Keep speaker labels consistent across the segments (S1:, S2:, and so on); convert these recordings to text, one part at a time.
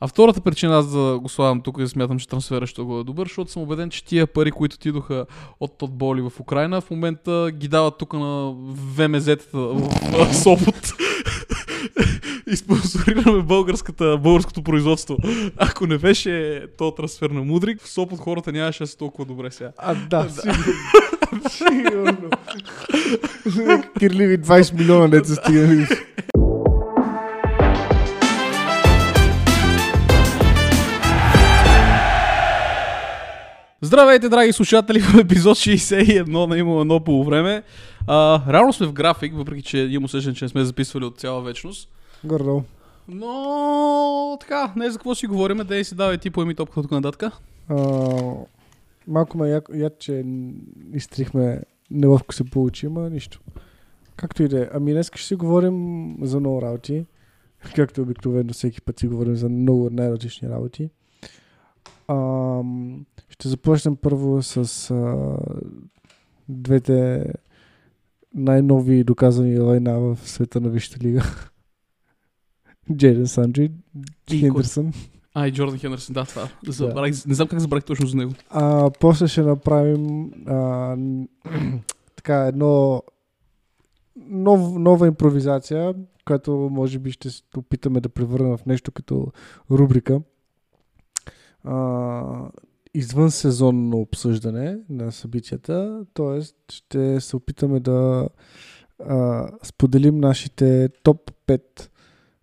S1: А втората причина аз да го слагам тук и смятам, че трансфера ще го е добър, защото съм убеден, че тия пари, които отидоха от Тот Боли в Украина, в момента ги дават тук на ВМЗ-тата в Сопот. и спонсорираме българското производство. Ако не беше то трансфер на Мудрик, в Сопот хората нямаше да са толкова добре сега.
S2: А, да, сигурно. Кирливи 20 милиона деца стигнали.
S1: Здравейте, драги слушатели, в епизод 61 на Има едно по време. А, реално сме в график, въпреки че имам усещане, че не сме записвали от цяла вечност.
S2: Гордо.
S1: Но така, не за какво си говорим, да си давай ти поеми топката тук нататък.
S2: малко ме яд, яд, че изтрихме неловко се получи, ама нищо. Както и да е. Ами днес ще си говорим за много работи. Както обикновено всеки път си говорим за много най-различни работи. Ам, ще започнем първо с а, двете най-нови доказани лайна в света на Висшата лига. Джейден Санджо и Хендерсън.
S1: А, и Джордан Хендерсън, да, това. Забрах, Не знам как забрах точно за него.
S2: А, после ще направим а, така едно нов, нова импровизация, която може би ще опитаме да превърнем в нещо като рубрика. А, извън сезонно обсъждане на събитията, т.е. ще се опитаме да а, споделим нашите топ 5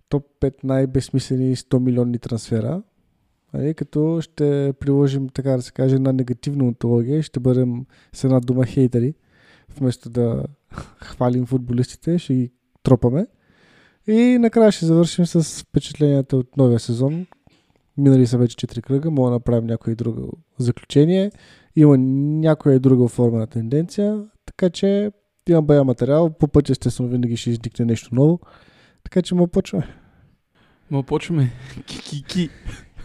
S2: топ 5 най-безсмислени 100 милионни трансфера, Нали, като ще приложим, така да се каже, една негативна онтология и ще бъдем с една дума хейтери. Вместо да хвалим футболистите, ще ги тропаме. И накрая ще завършим с впечатленията от новия сезон. Минали са вече 4 кръга, мога да направим някое друго заключение. Има някоя друга оформена тенденция, така че има бая материал. По пътя естествено винаги ще изникне нещо ново. Така че му почваме.
S1: Ма почваме. Ки-ки-ки.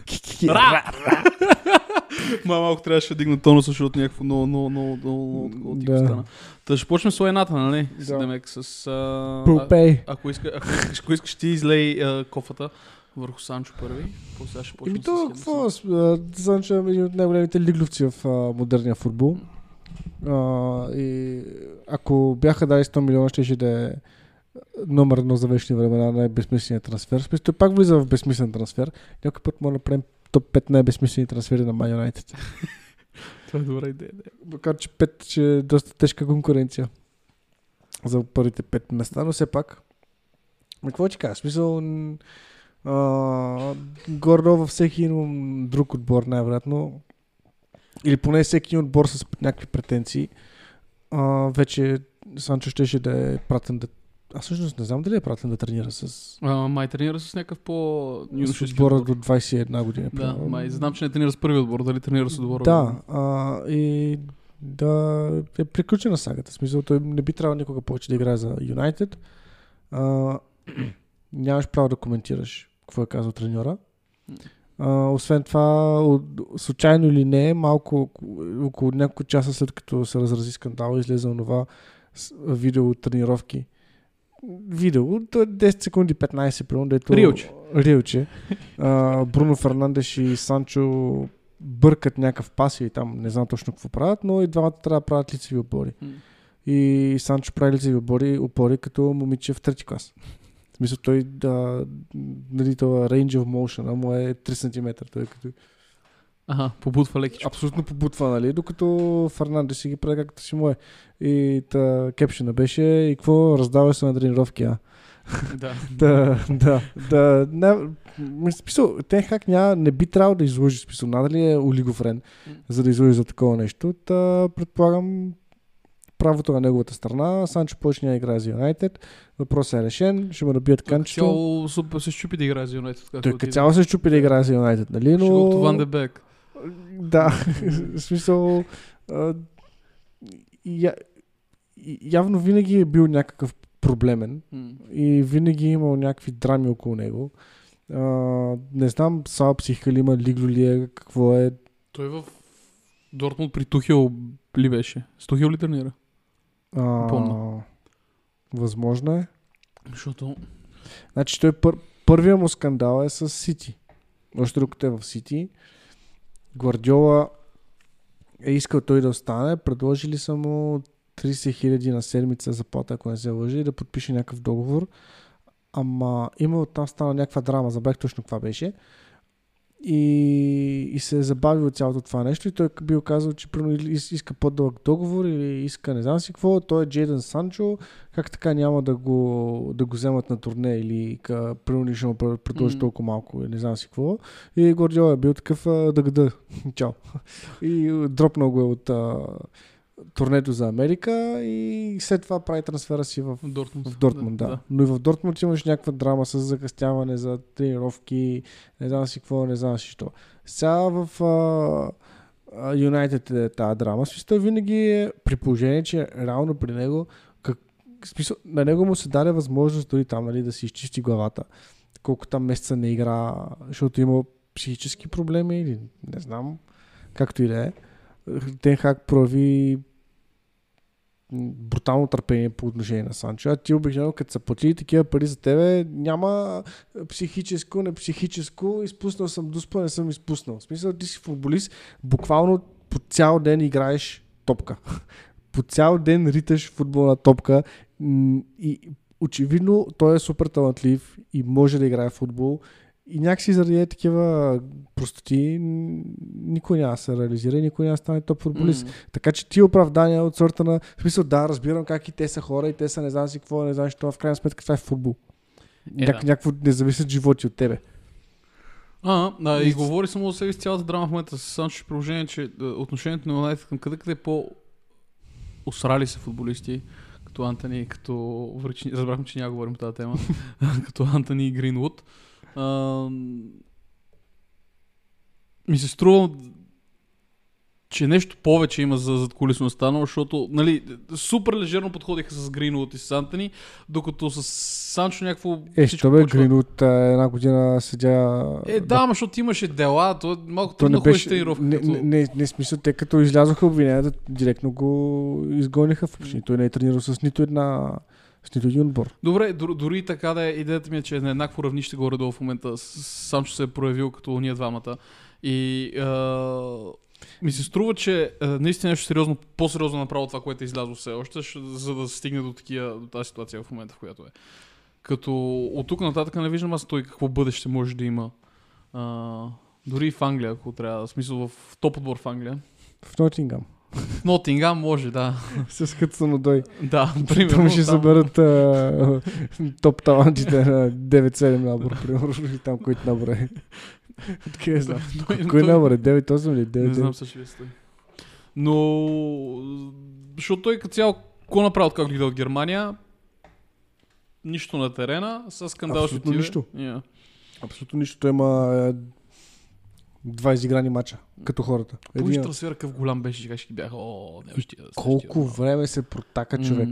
S2: Ки-ки-ки.
S1: Ра! Ма малко трябваше да дигна тонуса, защото някакво много, много, много, много, много
S2: Да.
S1: стана. Та ще почнем с лайната, нали? С
S2: Да.
S1: Демек, с... А, ако, иска, ако, искаш, ако искаш ти излей а, кофата върху Санчо първи, после ще почнем
S2: Еми
S1: с
S2: то, какво? Санчо е един от най-големите лигловци в а, модерния футбол. А, и ако бяха дали 100 милиона, ще да е номер едно за вечни времена най-безсмисленият трансфер. В смисъл, той пак влиза в безсмислен трансфер. Някой път може да направим топ 5 най-безсмислени трансфери на Man United.
S1: Това е добра идея. Да.
S2: Макар, че 5 че е доста тежка конкуренция за първите 5 места, но все пак. Ами какво ти кажа? Смисъл, гордо във всеки един друг отбор, най-вероятно, или поне всеки един отбор с някакви претенции, а, вече Санчо щеше да е пратен да... Аз всъщност не знам дали е пратен да тренира с,
S1: А, май тренира с някакъв по
S2: с отбора
S1: отбор.
S2: до 21 година.
S1: Да,
S2: примерно.
S1: май знам, че не тренира с първи отбор, дали тренира с отбора.
S2: Да, а, и да е приключена сагата. В смисъл, той не би трябвало никога повече да играе за Юнайтед. Нямаш право да коментираш какво е казал треньора. А, освен това, от, случайно или не, малко около няколко часа след като се разрази скандал, излезе онова с- видео от тренировки. Видео, то е 10 секунди, 15 примерно, дето...
S1: Рилче.
S2: Рилче. А, Бруно Фернандеш и Санчо бъркат някакъв пас и там не знам точно какво правят, но и двамата трябва да правят лицеви опори.
S1: М.
S2: И Санчо прави лицеви опори, опори като момиче в трети клас. Смисъл той да, нали, това range of motion му е 3 см. Той е като
S1: Ага, побутва лекичко.
S2: абсолютно побутва, нали? Докато Фернандес си ги прави както си му е. И та кепшена беше и какво раздава се на тренировки, а?
S1: да.
S2: Да, да, да. Не, смисъл, Тенхак няма, не би трябвало да изложи смисъл. Надали е олигофрен, за да изложи за такова нещо. Та, предполагам, правото на неговата страна. Санчо повече няма играе за Юнайтед. Въпросът е решен. Ще му набият канчето.
S1: Цяло се щупи да играе за Юнайтед.
S2: Той като цяло се щупи да играе за Юнайтед, нали? Но...
S1: Ван де Бек.
S2: Да, в смисъл... а, я, явно винаги е бил някакъв проблемен
S1: М.
S2: и винаги е имал някакви драми около него. А, не знам, Сал психика ли има, лигло ли е, какво е.
S1: Той в Дортмунд при Тухил ли беше? С Тухил ли тренира?
S2: А,
S1: Помня.
S2: Възможно е.
S1: Защото...
S2: Значи той пър, първия му скандал е с Сити. още докато е в Сити. Гвардиола е искал той да остане, предложили са му 30 хиляди на седмица заплата, ако не се лъжи, да подпише някакъв договор. Ама има оттам стана някаква драма, забрах точно каква беше. И, и се е забавил от цялото това нещо и той бил казал, че примерно иска по-дълъг договор или иска не знам си какво. Той е Джейден Санчо, как така няма да го, да го вземат на турне или примерно ще му пр- предложи
S1: М.
S2: толкова малко не знам си какво. И Гордиола е бил такъв да гъда. Чао. И дропнал го е от турнето за Америка и след това прави трансфера си в
S1: Дортмунд.
S2: в Дортмунд, да. да. Но и в Дортмунд имаш някаква драма с закъстяване за тренировки, не знам си какво, не знам си що. Сега в Юнайтед е тази драма. Смисъл, винаги е при положение, че реално при него как, смисъл, на него му се даде възможност дори там нали, да си изчисти главата. Колко там месеца не игра, защото има психически проблеми или не знам, както и да е. Тенхак прояви брутално търпение по отношение на Санчо. А ти обикновено, като са платили такива пари за тебе, няма психическо, не психическо, изпуснал съм дуспа, не съм изпуснал. В смисъл, ти си футболист, буквално по цял ден играеш топка. по цял ден риташ футболна топка и очевидно той е супер талантлив и може да играе в футбол и някакси заради е такива простоти никой няма да се реализира и никой няма да стане топ футболист.
S1: М.
S2: Така че ти оправдания от сорта на... В смисъл, да, разбирам как и те са хора и те са не знам си какво, не знам си какво, в крайна сметка това е футбол.
S1: Е,
S2: Няк,
S1: да.
S2: Някакво не зависят животи от тебе.
S1: А, да,
S2: И-
S1: и говори само за себе си цялата драма в момента с Санчо, положение, че е, отношението на Юнайтед към къде къде по осрали се футболисти, като Антони, като връчни, разбрахме, че няма говорим по тази тема, като Антони и Гринвуд. А, ми се струва, че нещо повече има за зад колисно останало, защото нали, супер лежерно подходиха с Гринвуд и с Антони, докато с Санчо някакво
S2: Е, що бе,
S1: почва-
S2: Грин от а, една година седя...
S1: Е, да, ама защото имаше дела, то малко
S2: То не
S1: трудно ходиш
S2: беше...
S1: тренировка.
S2: Не,
S1: като...
S2: не, не, не, смисъл, те като излязоха обвиненията, директно го изгониха в. Той не е тренирал с нито една... С нито един отбор.
S1: Добре, дор- дори така да е, идеята ми е, че е на еднакво равнище горе-долу в момента. Сам ще се е проявил като ние двамата. И а, ми се струва, че а, наистина нещо сериозно, по-сериозно направо това, което е излязло все още, ще- за да стигне до, такива, до тази ситуация в момента, в която е. Като от тук нататък не виждам аз той какво бъдеще може да има. А, дори и в Англия, ако трябва. В смисъл в топ отбор в Англия.
S2: В Нотингам.
S1: Нотингам може, да.
S2: С като самодой.
S1: да, примерно.
S2: Там ще съберат а, топ талантите на 9-7 набор, примерно, там който набор е. Откъде знам? Кой набор е? 9-8 или 9
S1: Не знам също ли стой. Но, защото той като цяло, какво направи от как от Германия? Нищо на терена, с скандал ще
S2: Абсолютно нищо.
S1: Yeah.
S2: Абсолютно нищо. Той има е, два изиграни мача, като хората.
S1: Един...
S2: Един,
S1: трансфер какъв голям беше, че ще бяха, о, не ще
S2: колко време се протака човек.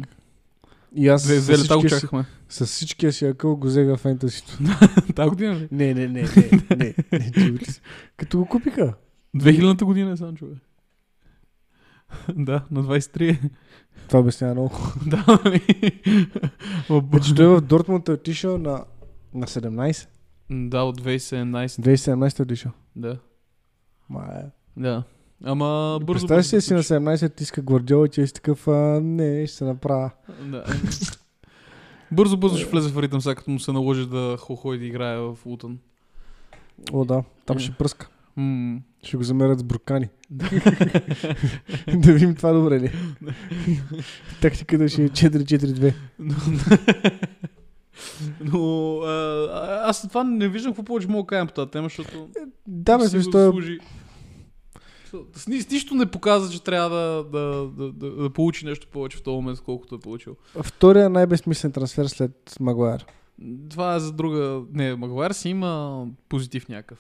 S2: И аз
S1: Две,
S2: с всичкия, си,
S1: чакахме.
S2: с всичкия си акъл го взега фентасито.
S1: Та година ли?
S2: не, не, не, не, не, не, си? Като го купиха.
S1: 2000-та година е сам човек. да, на 23.
S2: Това обяснява много.
S1: да, нали? Ма, б-
S2: Значи той в Дортмунд е отишъл на, на 17.
S1: Да, от 2017.
S2: 2017 е отишъл.
S1: Да.
S2: Ма е.
S1: Да. Ама бързо.
S2: Представяш си си на
S1: приключи.
S2: 17 ти иска Гвардиола и ти си такъв, а, не, ще се направя.
S1: Да. Бързо, бързо ще влезе в ритъм, сега като му се наложи да хо- ходи да играе в Лутън.
S2: О, да, там
S1: Е.
S2: ще пръска.
S1: М.
S2: Ще го замерят с буркани. да видим това добре ли. Тактиката ще е 4-4-2.
S1: Но, а, аз това не виждам какво повече мога да кажа по тази тема, защото
S2: Да, ме
S1: си го
S2: е
S1: служи. С, ни- с нищо не показва, че трябва да, да, да, да, да получи нещо повече в този момент, колкото е получил.
S2: втория най-безсмислен трансфер след Магуайр.
S1: Това е за друга... Не, Магуайр си има позитив някакъв.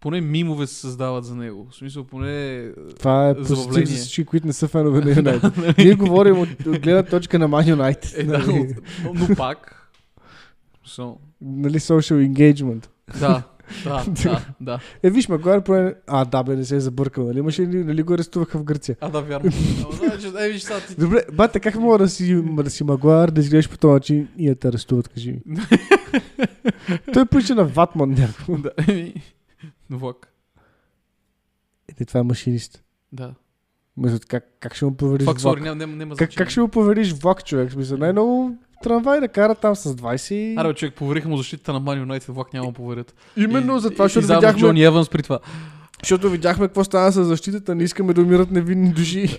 S1: Поне мимове се създават за него. В смисъл, поне...
S2: Това е позитив за всички, които не са фенове на Юнайтед. Ние говорим от, от гледна точка на Man United.
S1: Е, да,
S2: нали?
S1: но, но пак... So,
S2: нали, social engagement.
S1: да, да, да, да.
S2: Е, виж, Магуайр поне... А, да, бе, не се е забъркал, нали? Имаше, ли- нали го арестуваха в Гърция?
S1: А, да, вярно. Е, виж сега ти...
S2: Добре, бате, как мога да си, да си Магуайр, да изглеждаш по този начин и да те арестуват, кажи ми. Той прилича на Ватман някакво.
S1: Да, еми, влак.
S2: Е, това е машинист.
S1: Да.
S2: Мисля, как, как ще му провериш
S1: Фак,
S2: влак?
S1: няма, няма, няма
S2: Как, как ще му провериш влак, човек? Смисъл, най-много трамвай да кара там с 20 и...
S1: Аре, човек, повериха му защита на Ман Юнайтед, влак няма поверят.
S2: Именно
S1: И-
S2: за това, защото видяхме,
S1: Джони Еванс при това.
S2: защото видяхме какво стана с защитата. Не искаме да умират невинни души.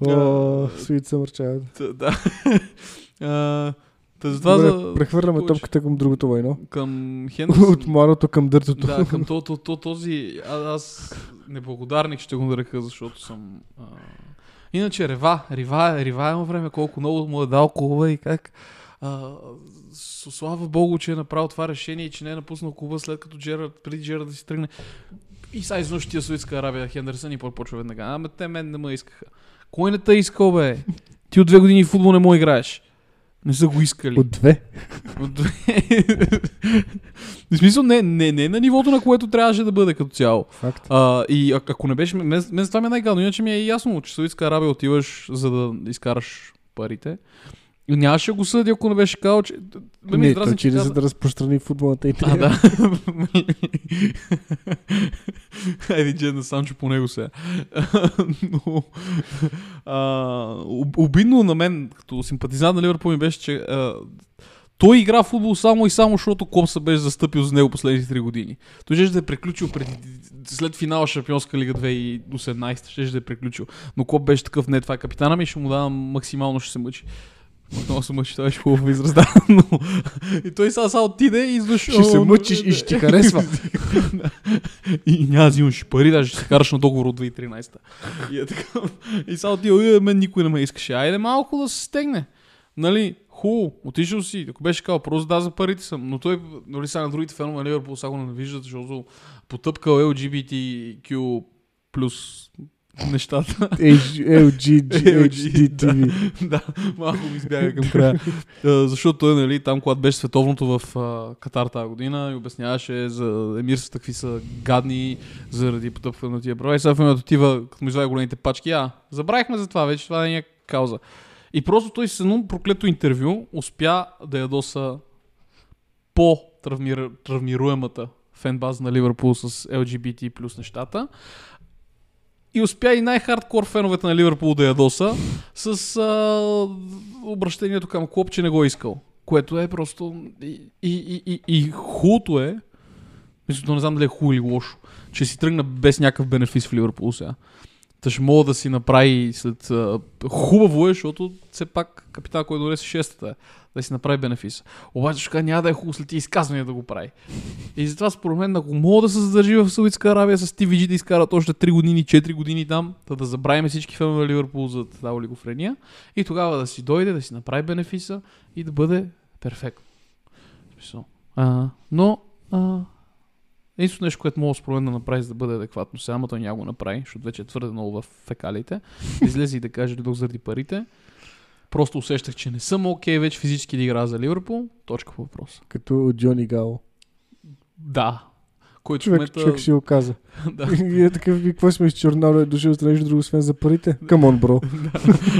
S2: О, Sweet Summer Child.
S1: Т- Да. Та затова
S2: Добре,
S1: за...
S2: Прехвърляме
S1: повече.
S2: топката към другото войно.
S1: Към Хендерсън.
S2: От младото към дъртото.
S1: Да, към то, то, то, този... А, аз неблагодарник ще го нарека, защото съм... А... Иначе Рева, Рива, Рива има време, колко много му е дал клуба и как... А, слава Богу, че е направил това решение и че не е напуснал клуба след като Джерард, преди Джерард да си тръгне. И сега изведнъж тия Саудитска Арабия, Хендерсън и почва веднага. Ама те мен не ме искаха. Кой не те искал, бе? Ти от две години футбол не му играеш. Не са го искали.
S2: От две.
S1: От- В смисъл, не, не, не на нивото, на което трябваше да бъде като цяло.
S2: Факт.
S1: А, и а- ако не беше, мен, мен това ми е най-гадно, иначе ми е ясно, че Саудитска Арабия отиваш за да изкараш парите. И нямаше да го съди, ако не беше казал, че... Ми
S2: Не, той
S1: че каза-
S2: за да разпространи футболната
S1: А,
S2: интрига.
S1: да. Еди, Джен на Санчо по него сега. Но, а, об- обидно на мен, като симпатизант на Ливърпул ми беше, че а, той игра в футбол само и само, защото Копса беше застъпил за него последните 3 години. Той ще да е приключил преди, след финала Шампионска лига 2018, ще да е приключил. Но Коп беше такъв, не, това е капитана ми, ще му давам максимално, ще се мъчи. Много се мъчи, това беше хубав израз, да. Но... И той сега сега отиде и изведнъж...
S2: Ще се мъчиш и ще ти харесва.
S1: И няма да взимаш пари, даже ще се караш на договор от 2013. И е така. И сега отива, «Е, мен никой не ме искаше. Айде малко да се стегне. Нали, хубаво, отишъл си. Ако беше казал, просто да, за парите съм. Но той, нали сега на другите фенове на Ливърпул сега го ненавиждат, защото потъпкал LGBTQ плюс нещата.
S2: LG, HD TV.
S1: да, малко ми избяга към края. А, защото той, нали, там, когато беше световното в а, Катар тази година и обясняваше за емирствата, какви са гадни заради потъпване на тия права. И сега в момента отива, като му извади големите пачки, а, забравихме за това вече, това не е кауза. И просто той с едно проклето интервю успя да ядоса по-травмируемата фенбаза на Ливърпул с LGBT плюс нещата. И успя и най-хардкор феновете на Ливърпул да ядоса с а, обращението към Клоп, че не го е искал. Което е просто... И, и, и, и, хубавото е, мисля, не знам дали е хубаво или лошо, че си тръгна без някакъв бенефис в Ливърпул сега. Та ще мога да си направи след... А, хубаво е, защото все пак капитал, който донесе шестата е, да си направи бенефис. Обаче ще кажа, няма да е хубаво след тия изказвания да го прави. И затова според мен, ако мога да се задържи в Саудитска Аравия с TVG да изкарат още 3 години, 4 години там, да, да забравим всички фенове на Ливърпул за тази олигофрения и тогава да си дойде, да си направи бенефиса и да бъде смисъл. А, но а, единственото нещо, което мога според да направи, за да бъде адекватно сега, ама той няма го направи, защото вече е твърде много в фекалите, излезе и да каже, дойдох заради парите. Просто усещах, че не съм окей вече физически да игра за Ливърпул. Точка по въпроса.
S2: Като Джони Гао.
S1: Да. Който
S2: Човек,
S1: момента...
S2: човек си го каза.
S1: да.
S2: И е такъв, какво сме с Чернало е дошъл с нещо друго, освен за парите? Камон, бро.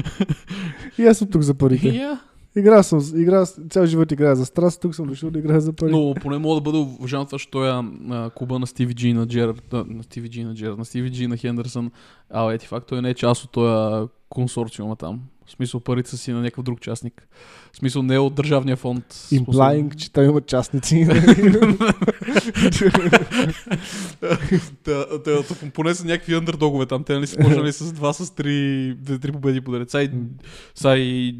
S2: И аз съм тук за парите.
S1: Yeah.
S2: Игра съм, игра, цял живот играя за страст, тук съм дошъл да играя за пари.
S1: Но поне мога да бъда уважаван това, че той е а, клуба на Стиви Джи на Джерард, на Стиви Джи на Джерард, на Стиви Джи на Хендерсън. А, ети факт, той не е част от този консорциума там. В смисъл парите са си на някакъв друг частник. В смисъл не е от държавния фонд.
S2: Implying, че той има частници.
S1: Поне са някакви андердогове там. Те нали са почнали с два, с три, две, три победи подред. И, сега и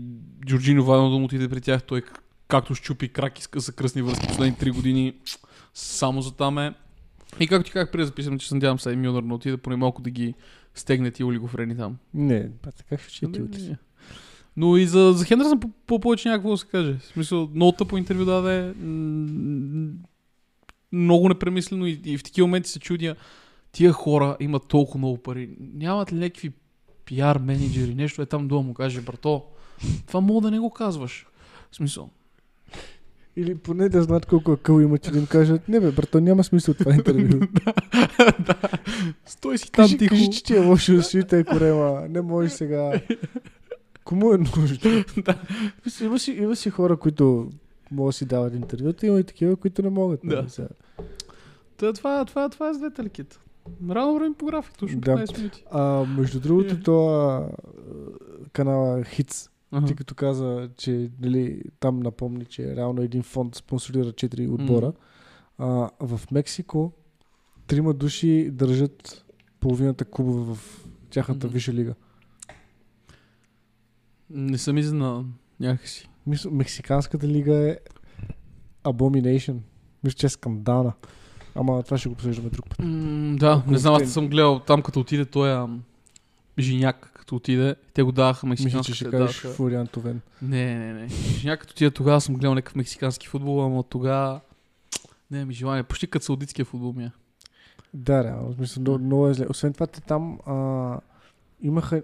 S1: Джорджино Вайно да му отиде при тях. Той както щупи крак и за кръсни връзки последните три години. Само за там е. И както ти казах преди да записам, че се надявам сега и Милнер да отиде поне малко да ги стегне тия олигофрени там.
S2: Не, бата, как ще ти отиш?
S1: не. Но и за, за Хендерсън по, по повече някакво да се каже. В смисъл, много тъпо интервю даде. Много непремислено и, и в такива моменти се чудя. Тия хора имат толкова много пари. Нямат ли някакви пиар менеджери, нещо е там долу му каже, брато, това мога да не го казваш. В смисъл.
S2: Или поне да знаят колко акъл има, че да им кажат, не бе, брато, няма смисъл това интервю.
S1: да. Стой си там тихо.
S2: кажи, че ти е лошо да свита корема. Не може сега. Кому е нужно?
S1: Да.
S2: Има, си, има си хора, които могат да си дават интервюта, има и такива, които не могат.
S1: Да.
S2: нали, сега.
S1: Та, това, това, това е с двете леките. Рано време по график, точно
S2: Да.
S1: 15 минути.
S2: А, между другото,
S1: Е.
S2: това канала Hits,
S1: Ага.
S2: ти като каза, че нали, там напомни, че реално един фонд спонсорира 4 отбора. А, в Мексико трима души държат половината клубове в тяхната
S1: Мгм.
S2: висша лига.
S1: Не съм изненадан някакси.
S2: Мисля, Мексиканската лига е abomination. Мисля, че е скандална. Ама това ще го обсъждаме друг път.
S1: М, да,
S2: Около
S1: не знам, аз съм гледал там като отиде той ам, Жиняк, като отиде. Те го даваха
S2: Мисля, че
S1: мексикански.
S2: ще кажеш Флориан Товен.
S1: Не, не, не. Жиняк като отиде тогава съм гледал някакъв мексикански футбол, ама тогава не ми желание. Почти като саудитския футбол ми е.
S2: Да, реално. Смисъл, много, много е зле. Освен това, те там а, имаха...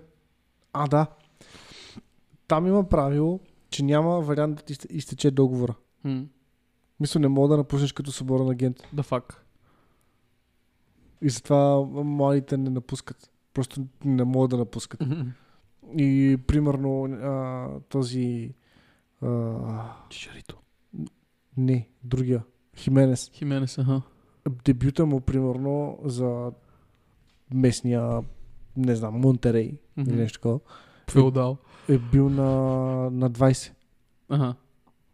S2: А, да. Там има правило, че няма вариант да ти изте- изтече договора.
S1: М,
S2: Мисля, не мога да напуснеш като съборен агент.
S1: Да фак.
S2: И затова младите не напускат. Просто не могат да напускат. И примерно а, този... А,
S1: Чичарито.
S2: не, другия. Хименес.
S1: Хименес, аха.
S2: Дебюта му, примерно, за местния, не знам, Монтерей
S1: Мгм.
S2: или нещо такова,
S1: Феодал.
S2: е бил на, на 20.
S1: Ага.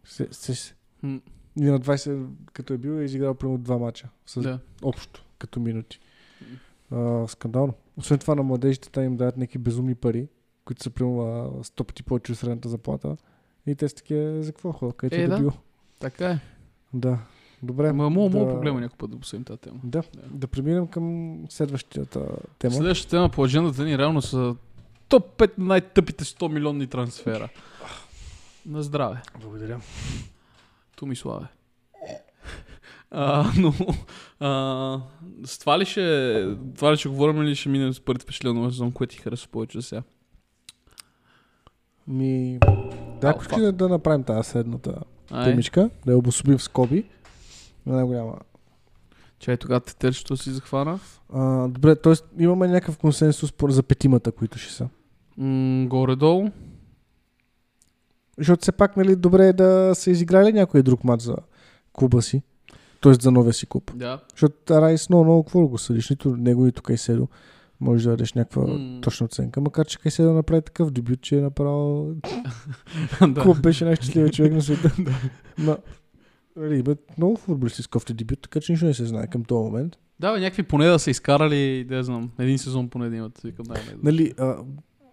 S2: Се, се, се.
S1: М,
S2: И на 20, като е бил, е изиграл примерно два мача. С
S1: Да.
S2: общо, като минути. А, скандално. Освен това на младежите те им дават някакви безумни пари, които са примерно а, 100 пъти повече от средната заплата. И те са такива, за какво хора? Където
S1: Е,
S2: е,
S1: да.
S2: бил.
S1: Така е.
S2: Да. Добре.
S1: Ама мога, мога
S2: да,
S1: проблема някой път да обсъдим тази тема.
S2: Да, да преминем към следващата тема.
S1: Следващата тема по аджендата ни реално са топ 5 най-тъпите 100 милионни трансфера. На здраве.
S2: Благодаря.
S1: Томиславе. А, но а, с това ли ще, това ли ще говорим или ще минем с първите впечатления на сезон, което ти харесва повече за сега?
S2: Ми... Да, ако искаш да, направим тази следната
S1: Ай,
S2: темичка, да я обособим в скоби. На най-голяма.
S1: чай тогава те търчето си захвана.
S2: А, добре, т.е. имаме някакъв консенсус за петимата, които ще са.
S1: М- горе-долу.
S2: Защото все пак, нали, добре е да са изиграли някой друг матч за клуба си. Тоест за новия си клуб.
S1: Да.
S2: Защото Райс много, много какво го съдиш. Нито него, нито Кайседо. Може да дадеш някаква
S1: М.
S2: точна оценка. Макар, че Кайседо направи такъв дебют, че е направил... Клуб беше най-щастливият човек на света. Но, нали, бе, много футболисти с кофти дебют, така че нищо не се знае към този момент.
S1: Да, бе, някакви поне да са изкарали, да знам, един сезон поне да имат. Викам, да,
S2: Нали, а,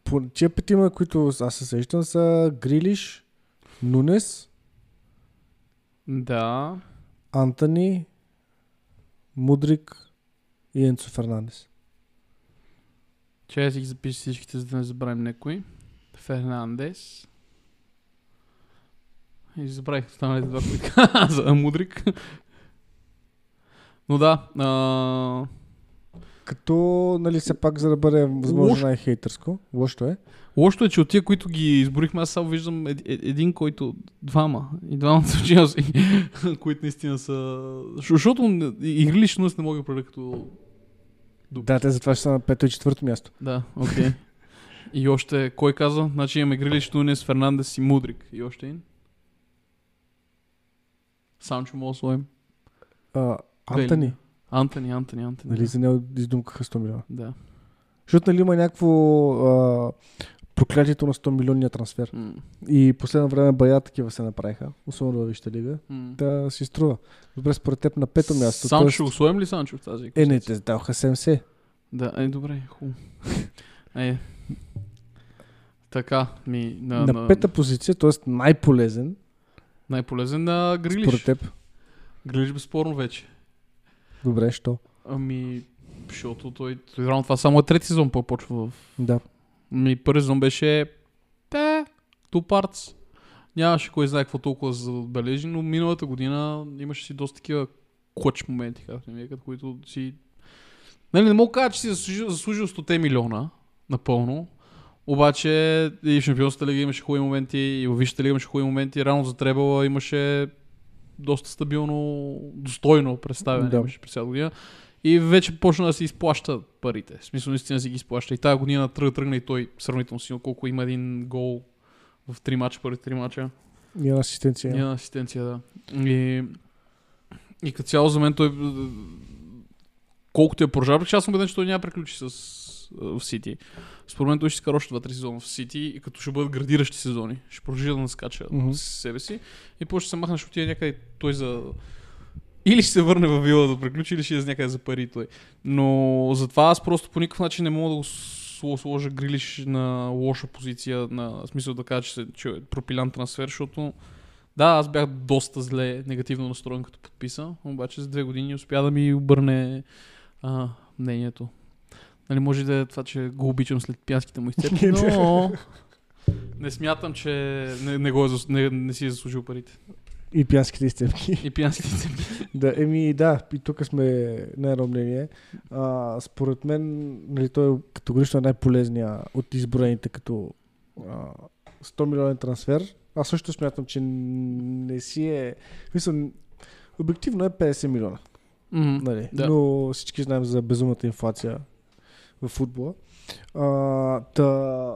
S2: по тия петима, които аз се сещам, са Грилиш, Нунес,
S1: да.
S2: Антони, Мудрик и Енцо Фернандес.
S1: Че си ги запиша всичките, за да не забравим някой. Фернандес. И забравих останалите два, които каза Мудрик. Но да, а,
S2: Като, нали, все пак, за да бъде възможно най-хейтърско, лошо е.
S1: Лошото е, че от тия, които ги изборихме, аз само виждам ед, ед, един, който... Двама. И двамата са Челси, които наистина са... Защото игри лично не мога да определя като...
S2: Да, те затова ще са на пето и четвърто място.
S1: Да, окей. Okay. И още, кой каза? Значи имаме Грилиш, Нунес, Фернандес и Мудрик. И още един. Санчо мога да сложим.
S2: А,
S1: Бели.
S2: Антони,
S1: Антони, Антони, Антони.
S2: нали, за него издумкаха 100 милиона.
S1: Да.
S2: Защото, нали, има някакво а, проклятието на 100 милионния трансфер.
S1: М.
S2: И последно време бая такива се направиха, особено във Висшата лига.
S1: М.
S2: Да си струва. Добре, според теб на пето място.
S1: Санчо,
S2: тоест-
S1: ли Санчо в тази?
S2: Е, не, те даваха 70.
S1: Да, е, добре, хубаво. е. Така, ми, на,
S2: на,
S1: на,
S2: пета позиция, т.е. най-полезен,
S1: най-полезен на Грилиш.
S2: според теб.
S1: Грилиш безспорно вече.
S2: Добре, що?
S1: Ами, защото той, той реално това само е трети сезон по-почва в...
S2: Да.
S1: Ми първи сезон беше... Те, parts. Нямаше кой знае какво толкова за да отбележи, но миналата година имаше си доста такива клъч моменти, както ми викат, които си... Нали, не мога да кажа, че си заслужил, заслужил 100 милиона напълно, обаче и в Шампионската лига имаше хубави моменти, и в Висшата лига имаше хубави моменти, рано за Требала имаше доста стабилно, достойно представяне
S2: Да.
S1: имаше през цялата година. И вече почна да се изплаща парите. В смисъл, наистина си ги изплаща. И тази година тръгна, тръгна и той сравнително силно, колко има един гол в три мача, първите три мача.
S2: И една асистенция.
S1: Yeah. Няма асистенция, да. И, и като цяло за мен той колкото е прожар, че аз съм убеден, че той няма приключи с, в Сити. Според мен той ще изкара още 2-3 сезона в Сити и като ще бъдат градиращи сезони, ще продължи да наскача с себе си и после ще се махне, ще отиде някъде той за... Или ще се върне в вила да приключи, или ще е някъде за пари той. Но затова аз просто по никакъв начин не мога да го сло- сложа Грилиш на лоша позиция, на смисъл да кажа, че, се, че е пропилян трансфер, защото да, аз бях доста зле, негативно настроен като подписа, обаче за две години успя да ми обърне а, мнението. Нали, може да е това, че го обичам след пянските му изцепки, но не смятам, че не, не, го е, не, не си е заслужил парите.
S2: И пиянските изцепки.
S1: И пянските изцепки.
S2: Да, еми да, и тук сме на едно мнение. А, според мен, нали, той е категорично най-полезния от изброените като а, 100 милионен трансфер. Аз също смятам, че не си е... Мисля, обективно е 50 милиона.
S1: Мгм.
S2: Нали?
S1: Да.
S2: Но всички знаем за безумната инфлация в футбола. А, та,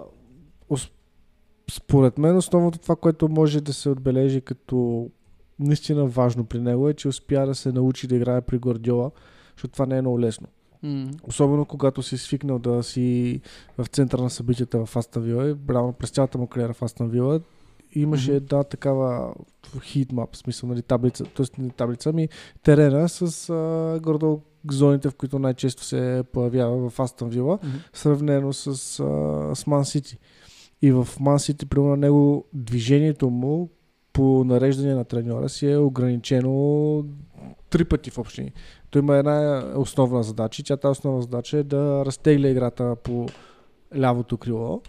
S2: според мен основното това, което може да се отбележи като наистина важно при него е, че успя да се научи да играе при Гвардиола, защото това не е много лесно.
S1: М.
S2: Особено когато си свикнал да си в центъра на събитията в Астон Вила, и реално през цялата му кариера в Астон Вила, имаше
S1: Мгм.
S2: една такава хитмап, в смисъл, нали, таблица, т.е. не таблица, ами терена с а, гордо зоните, в които най-често се появява в Астон Вила,
S1: Мгм.
S2: сравнено с, а, с Ман Сити. И в Ман Сити, примерно, него движението му по нареждане на треньора си е ограничено три пъти в общини. Той има една основна задача и тя тази основна задача е да разтегля играта по лявото крило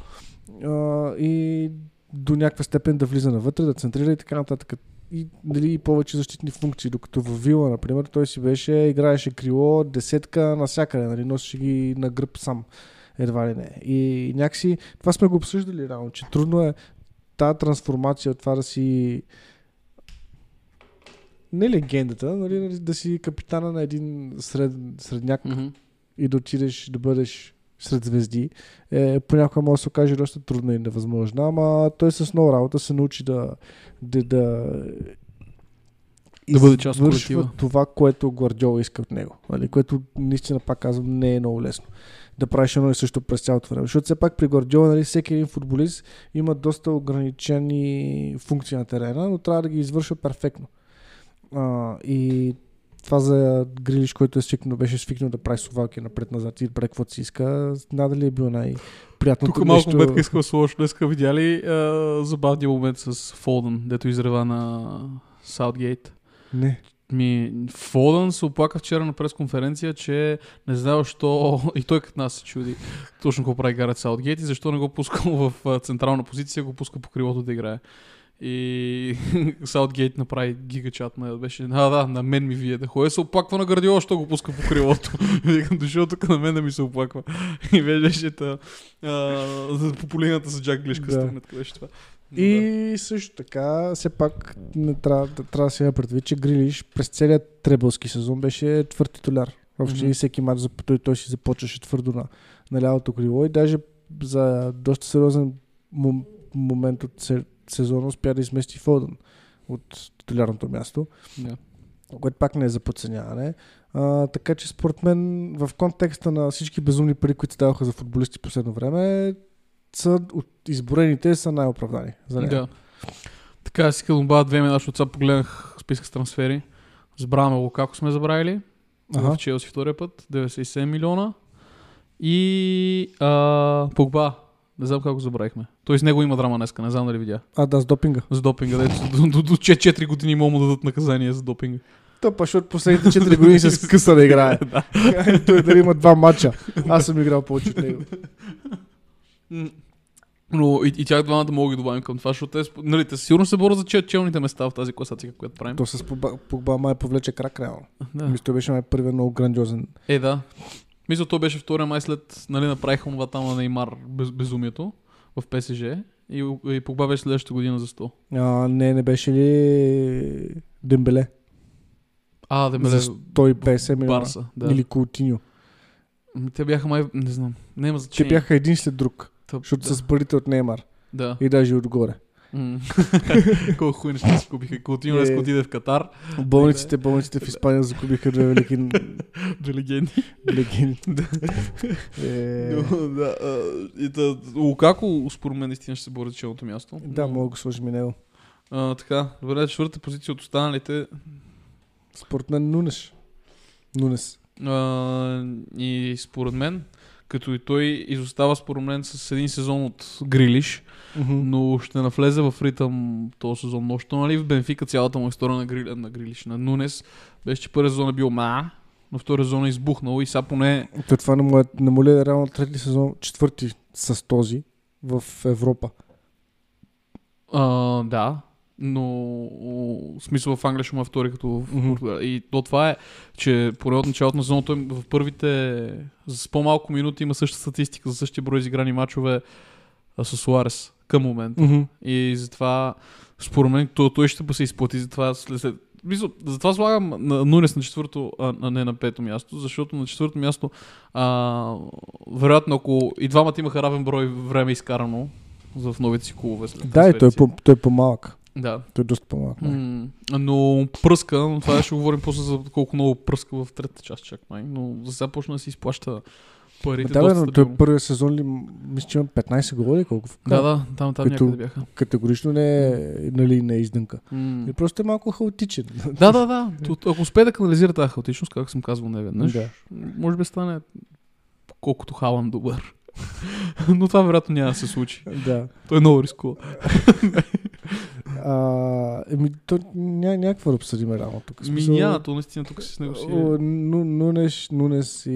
S2: а, и до някаква степен да влиза навътре, да центрира и така нататък. И, нали, и повече защитни функции, докато в Вила, например, той си беше, играеше крило, десетка навсякъде, нали, носеше ги на гръб сам, едва ли не. И някакси, това сме го обсъждали реално, че трудно е тази трансформация от това да си не легендата, нали, нали, да си капитана на един сред, средняк
S1: Мгм.
S2: и да отидеш да бъдеш сред звезди, е, понякога може да се окаже доста трудна и невъзможна, ама той с много работа се научи да да, да,
S1: Да бъде част от
S2: това, което Гвардиола иска от него. Нали? Което наистина, пак казвам, не е много лесно. Да правиш едно и също през цялото време. Защото все пак при Гвардиола нали, всеки един футболист има доста ограничени функции на терена, но трябва да ги извършва перфектно. А, и това за Грилиш, който е свикнал, беше свикнал да прави совалки напред-назад и да прави каквото си иска, надали е било най-приятното
S1: Тук малко
S2: нещо.
S1: бетка иска да сложа. Днеска видя ли а, забавния момент с Фолдън, дето изрева на Саутгейт?
S2: Не.
S1: Ми, Фолдън се оплака вчера на пресконференция, че не знае защо, и той като нас се чуди точно какво прави Гарет Саутгейт и защо не го пускал в централна позиция, го пуска по крилото да играе. И Саутгейт направи гигачат, ме беше, а да, на мен ми вие да ходя, се оплаква на Градиола, що го пуска по крилото. Викам, дошъл тук на мен да ми се оплаква. И беше та, а, за с Джак Глиш,
S2: Да.
S1: къстърнетка беше това. Но
S2: И също така, все пак не трябва, да, трябва да се има предвид, че Грилиш през целият требълски сезон беше твърд титуляр. Въобще
S1: Мгм.
S2: всеки матч за той, той си започваше твърдо на, на лявото крило и даже за доста сериозен мом, момент от се, сезона успя да измести Фолдън от титулярното място,
S1: Да.
S2: което пак не е за подценяване. А, така че според мен в контекста на всички безумни пари, които се даваха за футболисти последно време, са от изборените са най-оправдани. За него.
S1: Да. Така, си да добавя две имена, защото сега погледнах списък с трансфери. Забравяме го како сме забравили.
S2: Ага.
S1: В Челси втория път. 97 милиона. И а, Погба. Не знам как го забравихме. Той с него има драма днеска, не знам дали видя.
S2: А, да, с допинга.
S1: За допинга, дето до, до, до 4 години мога му дадат наказание за допинга.
S2: То па, защото последните 4 години се скъса да играе. Той дали има два матча. Аз съм играл повече от него.
S1: Но и, и тях двамата мога да добавим към това, защото те, нали, те сигурно се борят за че- челните места в тази класация, която правим.
S2: То с Погба- май повлече крак реално.
S1: Да.
S2: Мисля, той беше май първият много грандиозен.
S1: Е, да. Мисля, той беше втория май след, нали, направиха това там на Неймар без, безумието в ПСЖ и, и Погба беше следващата година за 100.
S2: А, не, не беше ли Дембеле?
S1: А, да ме
S2: За 150 милиона.
S1: Барса, да.
S2: Или Култиньо.
S1: Те бяха май, не знам, няма
S2: Те
S1: значение.
S2: бяха един след друг.
S1: Тъп,
S2: Защото
S1: да.
S2: с парите от Неймар.
S1: Да.
S2: И даже отгоре.
S1: Колко хуй неща си купиха. Култино
S2: Е.
S1: отиде в Катар.
S2: Болниците, болниците в Испания закупиха две велики
S1: Две легенди.
S2: Легенди. Е,
S1: да, да, Лукако, според мен, наистина ще се бори за челното място.
S2: Да, мога да сложим и него.
S1: Така, добре, четвърта позиция от останалите.
S2: Според мен Нунеш. Нунес.
S1: И според мен, като и той изостава според мен с един сезон от Грилиш, но ще навлезе в ритъм този сезон. Нощо, нали, в Бенфика цялата му история на, Грили, на Грилиш, на Нунес, беше, че първият сезон е бил ма, но втория сезон е избухнал и сега поне
S2: То това не му, е, не му ли е реално трети сезон, четвърти с този в Европа.
S1: А, да, но в смисъл в Англия ще му е втори като в. Португалия. И то това е, че поне от началото на сезона той в първите с по-малко минути има същата статистика за същия брой изиграни мачове а, с Суарес към момента. И затова, според мен, той, той ще се изплати. Затова, след, след, мисъл, затова слагам на Нунес на четвърто, а, не на пето място, защото на четвърто място, а, вероятно, ако и двамата имаха равен брой време изкарано в новите си клубове. след
S2: Да, и той е, по, той е по-малък.
S1: Да.
S2: Той е доста по-малък. май.
S1: М, но пръска, но това ще говорим после за колко много пръска в третата част чак май. Но за сега почна да си изплаща парите.
S2: Да, бе, но той
S1: стабилно.
S2: първия сезон ли, мисля, че има 15 гола или колко?
S1: Да, да, там, там
S2: Като-
S1: някъде бяха.
S2: Категорично не е, нали, не е издънка.
S1: М.
S2: И просто е малко хаотичен.
S1: Да, да, да. Тут, ако успее да канализира тази хаотичност, как съм казвал не веднъж,
S2: Да.
S1: може би стане колкото Халан добър. Но това вероятно няма да се случи.
S2: да.
S1: Той е много рискува.
S2: А, еми, то ня, някакво да обсъдим реално тук.
S1: Ми няма, то наистина тук си с него си. е-
S2: Нунеш, Нунес и,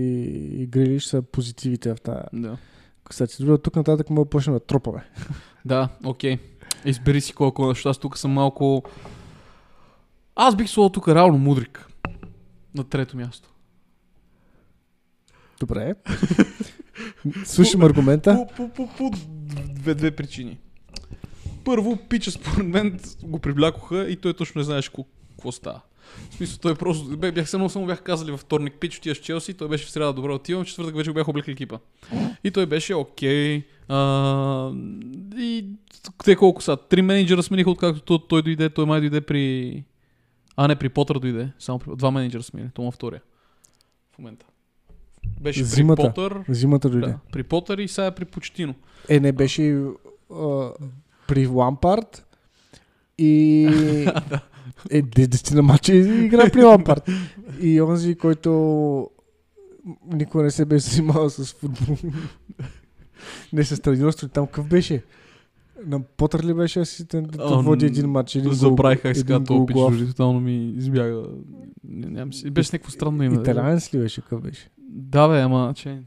S2: и Грилиш са позитивите в тази.
S1: Да.
S2: Кстати, добре, тук нататък мога да почнем да тропаме.
S1: Да, окей. Избери си колко нещо. Аз тук съм малко... Аз бих сложил тук реално Мудрик. На трето място.
S2: Добре. Слушам аргумента.
S1: По, по, по, по две, две причини. Първо, пича според мен го привлякоха и той точно не знаеш ко- какво става. В смисъл, той просто... Бе, бях само, само бях казали във вторник, пич, отиваш в Челси, той беше в среда добре отивам, четвъртък вече го бях облекли екипа. И той беше окей. А, и те колко са? Три менеджера смениха, откакто той, той дойде, той май дойде при... А, не, при Потър дойде. Само при... Два менеджера смени, това втория. В момента. Беше
S2: Зимата.
S1: при Потър,
S2: Зимата дойде.
S1: да, при Потър и сега при Почтино.
S2: Е, не беше а, при Лампард и е, де- десетина мача игра при Лампард. И онзи, който никога не се беше занимавал с футбол. не с тренерство, там какъв беше? На Потър ли беше асистент? Да води един матч. Един
S1: Забравих как се
S2: един
S1: казва този пич, тотално ми избяга. Не, нямам си. Беше някакво странно име.
S2: Италианец ли беше? Какъв беше?
S1: Да, бе, ама, че...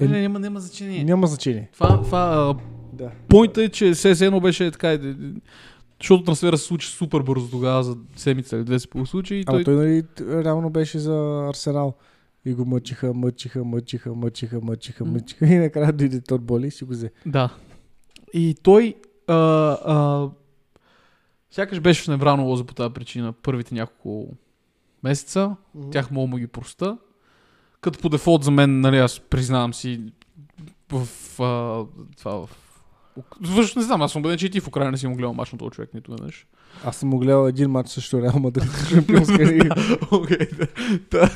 S2: Е,
S1: Не, няма, няма значение.
S2: Няма значение.
S1: Това, това
S2: Да.
S1: Пойнта е, че едно беше така, защото трансфера се случи супер бързо тогава, за седмица или две се получи и той...
S2: той, нали, реално беше за Арсенал. И го мъчиха, мъчиха, мъчиха, мъчиха, мъчиха, мъчиха. И накрая дойде тот боли и си го взе.
S1: Да. И той а, а, сякаш беше в неврано лоза по тази причина първите няколко месеца. Тях мога му ги проста. Като по дефолт за мен, нали, аз признавам си в а, това в... Въобще не знам, аз съм убеден, че и ти в Украина не си му гледал мач на този човек нито веднъж.
S2: Аз съм му гледал един матч срещу Реал Мадрид в Шампионска лига.
S1: Окей, да.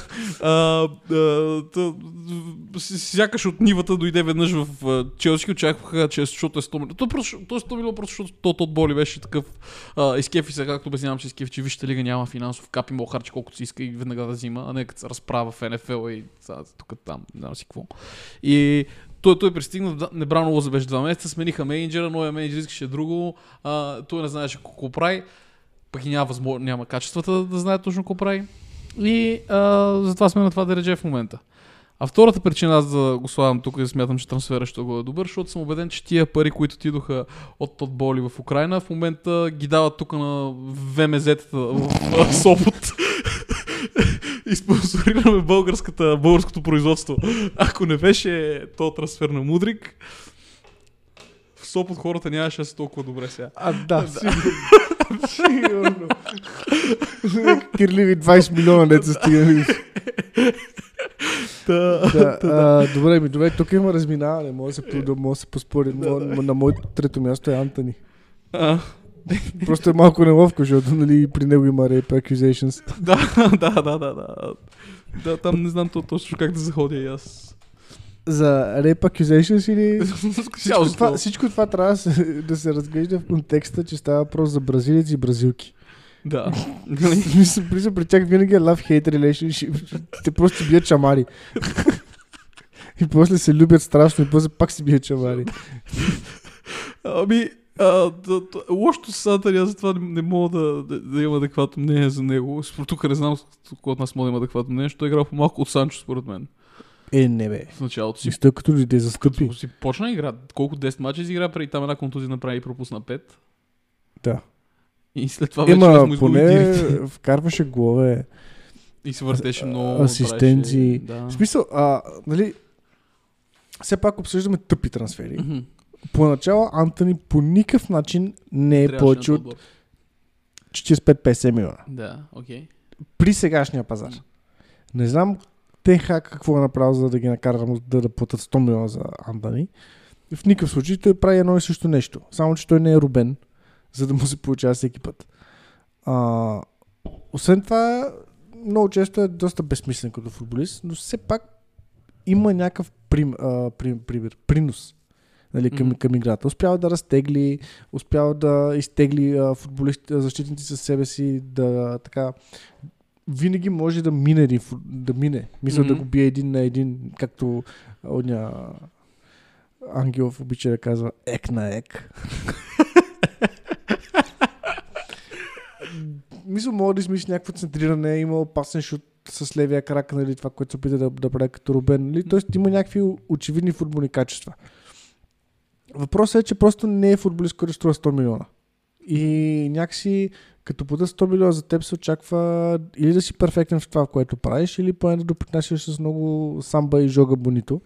S1: Сякаш от нивата дойде веднъж в а, Челси, очакваха, че защото е 100 милиона. То, просто, то е 100 милиона, просто защото тот от боли беше такъв. Изкефи се, както обяснявам, че изкефи, че вижте лига няма финансов кап и мога харчи колкото си иска и веднага да взима, а не като се разправя в НФЛ и тук там, не знам си какво. И той, той пристигна, да- небрано лоза беше два месеца, смениха менеджера, новия менеджер искаше друго, а, той не знаеше какво прави, пък и няма, възможно, няма качествата да, да знае точно какво прави. И а, затова сме на това дередже в момента. А втората причина аз да го слагам тук и да смятам, че трансфера ще го е добър, защото съм убеден, че тия пари, които отидоха от Тот Боли в Украина, в момента ги дават тук на ВМЗ-тата в Сопот. и спонсорираме българската, българското производство. Ако не беше то трансфер на Мудрик, в Сопот хората нямаше да са толкова добре сега.
S2: А, да, сигурно. Кирливи 20 милиона деца стигнали. Да, а, добре, ми, добре, тук има разминаване, може да се, да, може да се поспори. Мо- На моето трето място е Антони.
S1: А,
S2: Просто е малко неловко, защото нали, при него има rape accusations.
S1: да, да, да, да, да. Да, там не знам то, точно как да заходя и аз.
S2: За rape accusations или... Всичко това, всичко това трябва да се, да се разглежда в контекста, че става въпрос за бразилец и бразилки.
S1: Да.
S2: Мисля, при, при тях винаги е love-hate relationship. Те просто бият чамари. и после се любят страшно и после пак си бият чамари.
S1: Ами, а, да, да, лошото с Антони, аз затова не, не мога да, да, да имам адекватно мнение за него. Според тук не знам кой от нас може да има адекватно мнение, защото е играл по-малко от Санчо, според мен.
S2: Е, не бе.
S1: В началото си.
S2: Си като ли те застъпи.
S1: Като си почна игра, колко 10 мача изигра, преди там една контузия направи и пропусна 5.
S2: Да.
S1: И след това вече
S2: Има
S1: му
S2: поне вкарваше голове.
S1: И се въртеше много.
S2: асистенции.
S1: Да.
S2: В смисъл, а, нали, все пак обсъждаме тъпи трансфери.
S1: Мгм.
S2: Поначало Антони по никакъв начин не е
S1: Трябваше
S2: повече
S1: на
S2: от
S1: отбор.
S2: 45-50 милиона.
S1: Да, окей.
S2: При сегашния пазар. Не знам Тенхак какво е направил, за да ги накара да, му- да, да платят 100 милиона за Антони. В никакъв случай той прави едно и също нещо. Само, че той не е рубен, за да му се получава всеки път. А, освен това, много често е доста безсмислен като футболист, но все пак има някакъв прим, а, прим, пример, принос нали, към,
S1: Мгм.
S2: към играта. Успява да разтегли, успява да изтегли а, футболисти, защитници със себе си, да така винаги може да мине, един да мине. Мисля да
S1: Мгм.
S2: го бие един на един, както оня Ангелов обича да казва ек на ек. Мисля, мога да измислиш някакво центриране, има опасен шут с левия крак, нали, това, което се опита да, да прави като Рубен. Нали? Тоест има някакви очевидни футболни качества. Въпросът е, че просто не е футболист, който струва 100 милиона. И някакси, като пода 100 милиона за теб се очаква или да си перфектен в това, което правиш, или поне да допринасяш с много самба и жога бонито,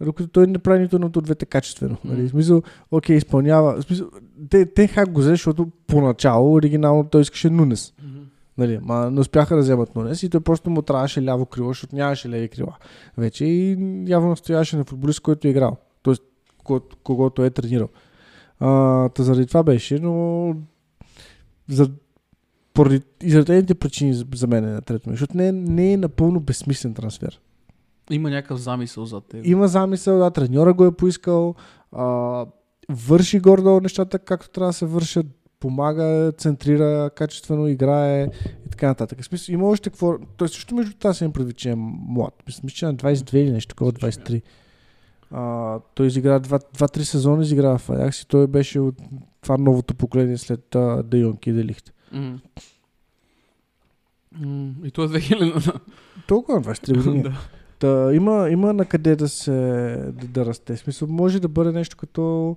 S2: докато той не прави нито едното от двете качествено. Нали? В смисъл, окей, изпълнява. Смисъл, те, те хак го взе, защото поначало оригинално той искаше Нунес.
S1: Мгм.
S2: Нали, ма не успяха да вземат Нунес и той просто му трябваше ляво крило, защото нямаше леви крила. Вече и явно настояваше на футболист, който е играл. Когото е тренирал. А, та заради това беше, но за, поради изредените причини за, мен е на трето място, защото не, е- не е напълно безсмислен трансфер.
S1: Има някакъв замисъл за теб.
S2: Има замисъл, да, треньора го е поискал, а, върши гордо нещата както трябва да се вършат, помага, центрира, качествено играе и така нататък. В смисъл, има още какво. Той също между това се им предвид, че е млад. Мисля, че на 22 или нещо такова, 23. А, той изигра 2-3 сезона, изигра в Аякс и той беше от това новото поколение след а, Де Йонг и Делихт.
S1: Мгм. М, И то е 2000.
S2: Толкова на 23 години.
S1: да.
S2: Та, има, има на къде да се да, да расте. Смисъл, може да бъде нещо като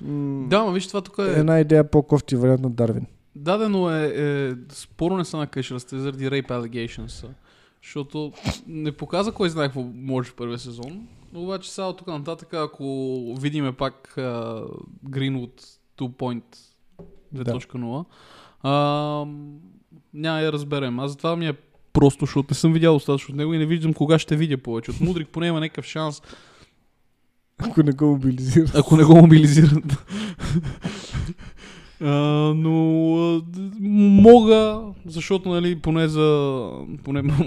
S2: м-
S1: Да, но виж, това тук е...
S2: една идея по-кофти вариант на Дарвин.
S1: Дадено е, е спорно не са на къде ще расте заради rape allegations. Защото не показа кой знае какво може в първия сезон. Обаче сега от тук нататък, ако видиме пак uh, Greenwood 2 point 2.0, а, няма я разберем. Аз затова ми е просто, защото не съм видял достатъчно от него и не виждам кога ще видя повече. От Мудрик поне има някакъв шанс,
S2: Ако не го мобилизира.
S1: ако не го мобилизират. А, но а, мога, защото нали, поне за поне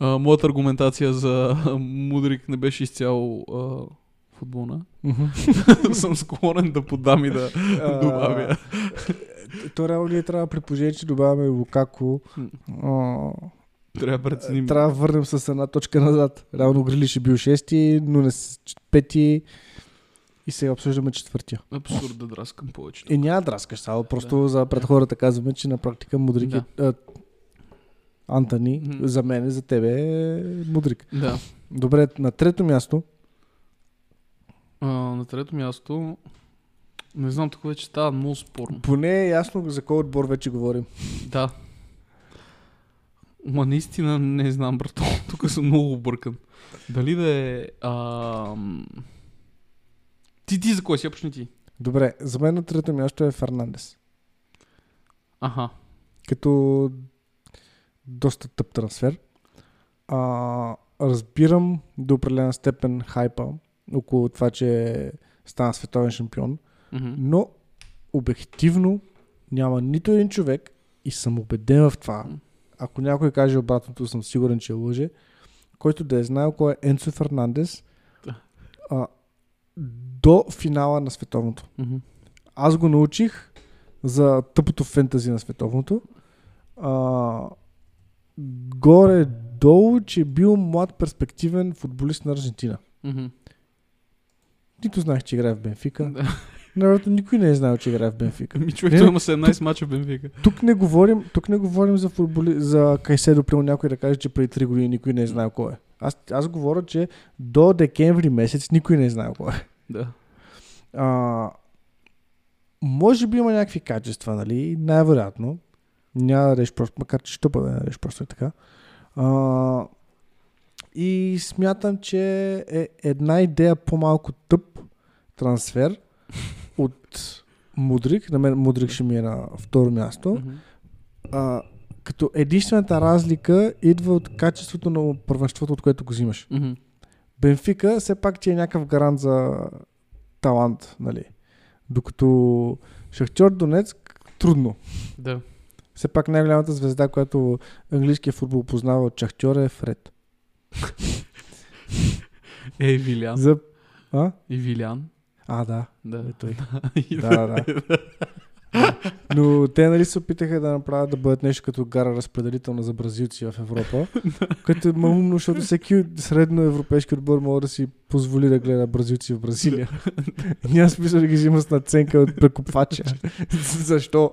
S1: а, моята аргументация за Мудрик не беше изцяло а, футболна. съм склонен да подам и да добавя.
S2: То реално ние трябва при положение, че добавяме Лукако.
S1: Трябва да преценим.
S2: Трябва да върнем с една точка назад. Реално Грилиш е бил шести, но не с пети. И сега обсъждаме четвъртия.
S1: Абсурд да драскам повече.
S2: И няма драскаш, само просто за пред хората казваме, че на практика Мудрик
S1: Да.
S2: е... а, Антони,
S1: Мгм.
S2: за мен, за тебе е Мудрик.
S1: Да.
S2: Добре, на трето място,
S1: А, на трето място, не знам, тук вече става много спорно.
S2: поне е ясно за кой отбор вече говорим.
S1: Да. Ма наистина не знам, брато. Тук съм много объркан. Дали да е... Ам... Ти, ти за кой си? Почни ти.
S2: Добре, за мен на трето място е Фернандес.
S1: Аха.
S2: Като доста тъп трансфер. А, разбирам до определена степен хайпа около това, че стана световен шампион,
S1: Мгм.
S2: но обективно няма нито един човек и съм убеден в това. Ако някой каже обратното, съм сигурен, че лъже. който да е знаел кой е Енцо Фернандес а, до финала на световното.
S1: Мгм.
S2: Аз го научих за тъпото фентази на световното. А, горе-долу, че е бил млад перспективен футболист на Аржентина.
S1: Мгм.
S2: Нито знаех, че играе в Бенфика.
S1: Да.
S2: Народно никой не е знаел, че играе в Бенфика.
S1: Ми човек, той има 17 мача в Бенфика.
S2: Тук не говорим, тук не говорим за, футболи, за Кайседо, примерно някой да каже, че преди 3 години никой не е знаел кой е. Аз, аз говоря, че до декември месец никой не е знаел кой е.
S1: Да.
S2: А, може би има някакви качества, нали? Най-вероятно. Няма да дадеш просто, макар че ще бъде да дадеш просто е така. А, и смятам, че е една идея по-малко тъп трансфер от Мудрик. На мен Мудрик ще ми е на второ място.
S1: Мгм.
S2: А, като единствената разлика идва от качеството на първенството, от което го взимаш.
S1: Мгм.
S2: Бенфика все пак ти е някакъв гарант за талант, нали? Докато Шахтьор Донецк трудно.
S1: Да.
S2: Все пак най-голямата звезда, която английския футбол познава от Шахтьор е Фред.
S1: Ей, Вилян.
S2: За... А?
S1: И Вилян.
S2: А, да.
S1: Да.
S2: Е той. Да, да, да. Но те нали се опитаха да направят да бъдат нещо като гара разпределителна за бразилци в Европа, което е умно, защото всеки средноевропейски отбор може да си позволи да гледа бразилци в Бразилия. Няма смисъл да ги взима с наценка от прекупвача. Защо?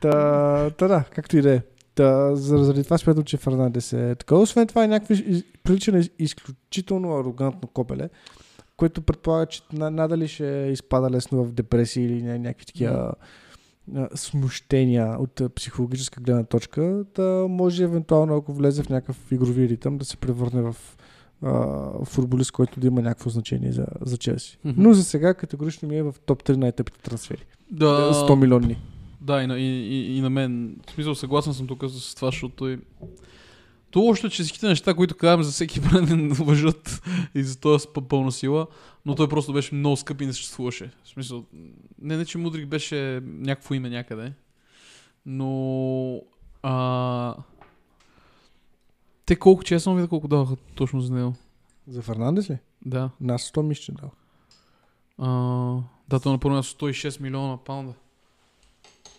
S2: Та, та да, както и да е. Та, заради това смятам, че Фернандес е така. Освен това е някакви прилича на изключително арогантно копеле, което предполага, че на- надали ще изпада лесно в депресии или ня- някакви такива смущения от психологическа гледна точка, да може евентуално, ако влезе в някакъв игрови ритъм, да се превърне в а, футболист, който да има някакво значение за, за Челси.
S1: Мгм.
S2: Но за сега категорично ми е в топ 3 най-тъпите трансфери.
S1: Да.
S2: 100 милионни.
S1: Да, и на, и, и, и на мен. В смисъл, съгласен съм тук с това, защото и... То още, че всичките неща, които казваме за всеки бранд въжат и за това с пълна сила, но той просто беше много скъп и не съществуваше. В смисъл, не, не че Мудрик беше някакво име някъде, но... А... Те колко, честно видя колко даваха точно за него.
S2: За Фернандес ли?
S1: Да.
S2: Нас 100 мисля, че дал.
S1: А, да, то на първо място 106 милиона паунда.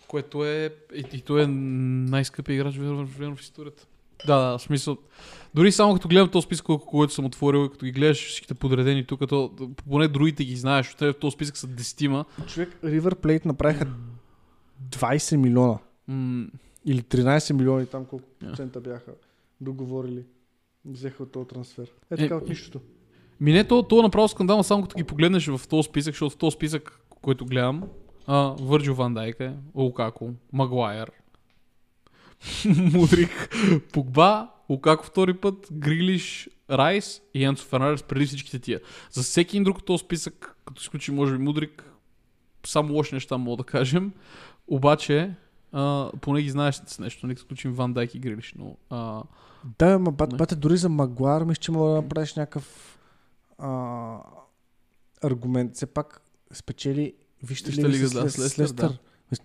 S1: Което е... И, и той е най-скъпият играч в историята. Да, да, в смисъл. Дори само като гледам този списък, който съм отворил, като ги гледаш всичките подредени тук, то, поне другите ги знаеш, в този списък са десетима.
S2: Човек, Ривър Плейт направиха 20 милиона.
S1: М-
S2: Или 13 милиони, там колко процента бяха договорили. Взеха от този трансфер. Е
S1: Е,
S2: така от нищото.
S1: Ми не, то, то е направо скандално, само като ги погледнеш в този списък, защото в този списък, който гледам, а, Върджил Ван Дайк е, Лукако, Магуайер, Мудрик, Погба, Лукако втори път, Грилиш, Райс и Янцо Фернандес преди всичките тия. За всеки един друг от този списък, като изключи може би Мудрик, само лоши неща мога да кажем, обаче а, поне ги знаеш с нещо, като изключим Ван Дайк и Грилиш, но а,
S2: Да, ма бат, бате, дори за Магуар мисля, че мога да направиш някакъв а, аргумент. Все пак спечели Вижте ли с,
S1: да,
S2: с,
S1: с
S2: с
S1: Лестър,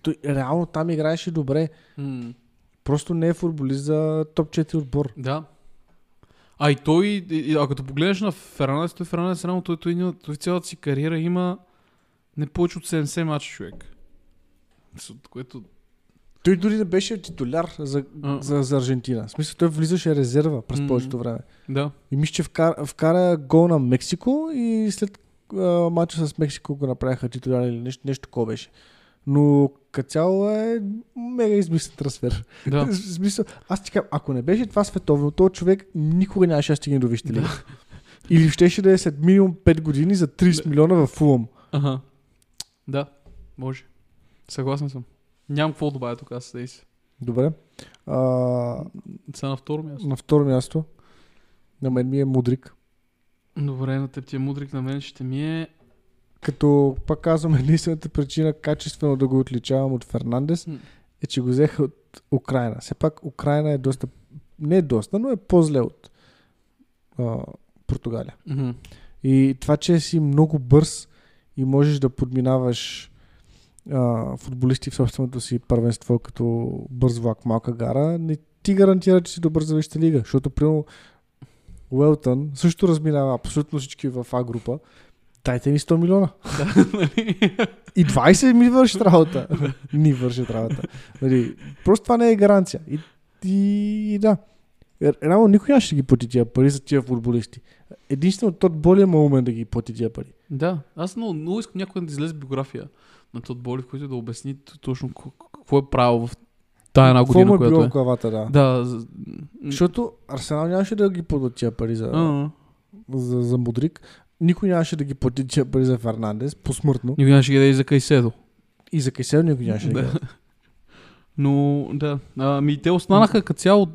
S1: да.
S2: Реално там играеше добре.
S1: м-
S2: Просто не е футболист за топ 4 отбор.
S1: Да. А и той, и, и, а като погледнеш на Фернандес, той Фернандес реално той, той, той, той цялата си кариера има не повече от 70 мача човек. От Което...
S2: Той дори не беше титуляр за,
S1: А.
S2: за, за Аржентина. В смисъл, той влизаше резерва през
S1: Мгм.
S2: повечето време.
S1: Да.
S2: И мисля, че вкара, вкара гол на Мексико и след а, матча с Мексико го направиха титуляр или нещо, нещо такова беше. Но като цяло е мега измислен трансфер.
S1: Да.
S2: Смисъл, аз ти кажа, ако не беше това световно, то човек никога нямаше да стигне до Вижте лига. Или щеше да е след минимум 5 години за 30 милиона в Фулъм.
S1: Ага. Да. Може. Съгласен съм. Нямам какво да добавя тук, аз съдей се.
S2: Добре. А,
S1: Сега на второ място.
S2: на второ място, на мен ми е Мудрик.
S1: Добре, на теб ти е мудрик, на мен ще ми е...
S2: Като пак казвам, единствената причина качествено да го отличавам от Фернандес е, че го взеха от Украина. Все пак Украина е доста, не е доста, но е по-зле от а, Португалия.
S1: Мгм.
S2: И това, че си много бърз и можеш да подминаваш а, футболисти в собственото си първенство като бърз влак, малка гара, не ти гарантира, че си добър за Висшата лига? Защото, примерно, Уелтън също разминава абсолютно всички в А група. Дайте ми 100 милиона. И 20 ми вършат работа. Ни вършат работа. Нали, просто това не е гаранция. И, и, и да. Реално никой нямаше да ги плати тия пари за тия футболисти. Единствено тот боли има умен да ги плати тия пари.
S1: Да, аз много, много искам някой да излезе биография на Тот Боли, в който да обясни точно какво е правил в тая една
S2: Какво му
S1: година,
S2: е
S1: която е.
S2: главата, да.
S1: Да, за-
S2: Защото Арсенал нямаше да ги платят тия пари за,
S1: а,
S2: за, за Мудрик. Никой нямаше да ги плати пари за Фернандес, посмъртно.
S1: никой нямаше да ги даде и за Кайседо.
S2: И за Кайседо никой нямаше да,
S1: Да. Но, да. Ами те останаха като цяло.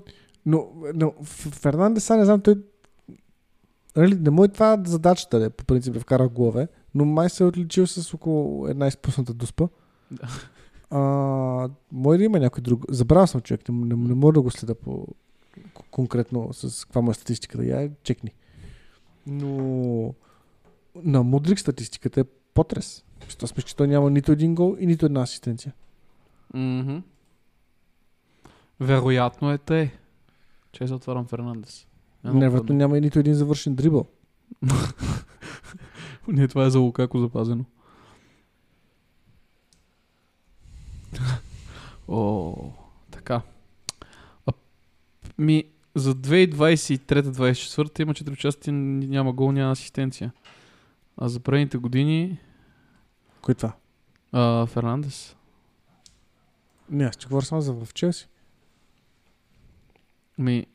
S2: Но, но Фернандес, не знам, той... Нали, не му е това задачата, да, по принцип да вкара голове, но май се е отличил с около една изпусната дуспа.
S1: Да.
S2: А, може да има някой друг. Забравял съм човек, не, не, не мога да го следа по конкретно с каква му е статистиката. Я чекни. Но на Мудрик статистиката е потрес. Аз мисля, че той няма нито един гол и нито една асистенция.
S1: Мгм. Вероятно е те. Че затварям Фернандес.
S2: Невероятно няма и нито един завършен дрибъл.
S1: Не, това е за Лукако запазено. О, така. А, ми, за 2023-2024 има 4 участия, няма гол, няма асистенция. А за предните години
S2: Кой е това?
S1: а, Фернандес.
S2: Не, аз ще говоря само за в Челси.
S1: Ми,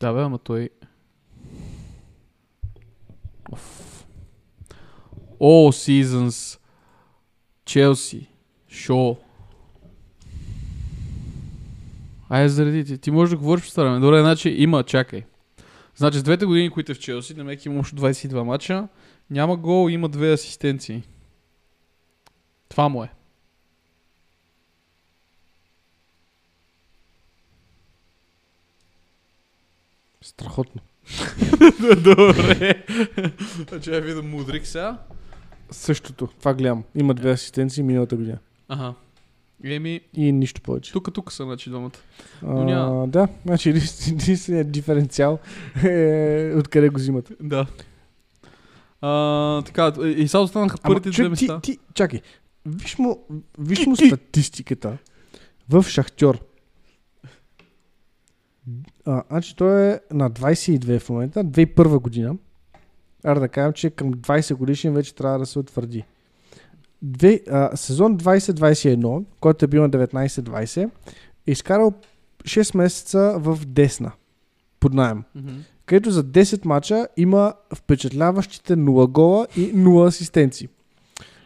S1: да бе, ама той... Оф. All seasons Челси Шоу Айде заради ти. Ти можеш да говориш по стараме. Добре, значи има, чакай. Значи с двете години, които е в Челси, Немек има още 22 мача, няма гол, има две асистенции. Това му е.
S2: Страхотно.
S1: Добре. Значи я видя Мудрик сега.
S2: Същото. Това гледам. Има две асистенции миналата година.
S1: Ага. Еми,
S2: И нищо повече.
S1: тук, тук са, значи, двамата. Няма.
S2: да, значи единствен- единственият диференциал е откъде го взимат.
S1: Да. А, така, и сега останаха първите две места.
S2: Ти, ти, чакай. Виж му, виж му статистиката в Шахтьор. А, значи той е на 22 в момента, 2001 година. Аре да кажем, че към 20 годишен вече трябва да се утвърди. Две, а, сезон 2021, който е бил на 19-20, е изкарал 6 месеца в Десна под найем.
S1: Мгм.
S2: Където за 10 мача има впечатляващите 0 гола и 0 асистенции.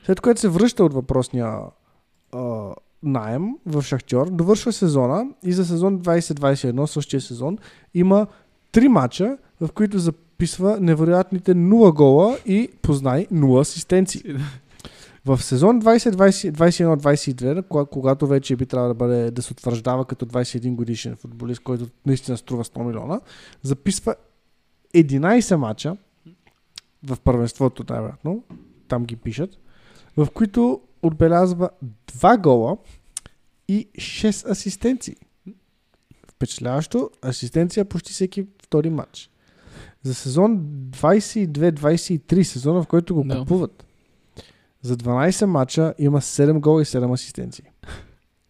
S2: След което се връща от въпросния а, найем в Шахтьор, довършва сезона и за сезон 2021, същия сезон, има 3 мача, в които записва невероятните 0 гола и познай 0 асистенции. В сезон 2021-22, кога- когато вече би трябвало да, бъде, да се утвърждава като 21 годишен футболист, който наистина струва 100 милиона, записва 11 мача в първенството, най-вероятно, там ги пишат, в които отбелязва 2 гола и 6 асистенции. Впечатляващо, асистенция почти всеки втори матч. За сезон 22-23, сезона в който го
S1: Да.
S2: купуват, за 12 мача има 7 гола и 7 асистенции.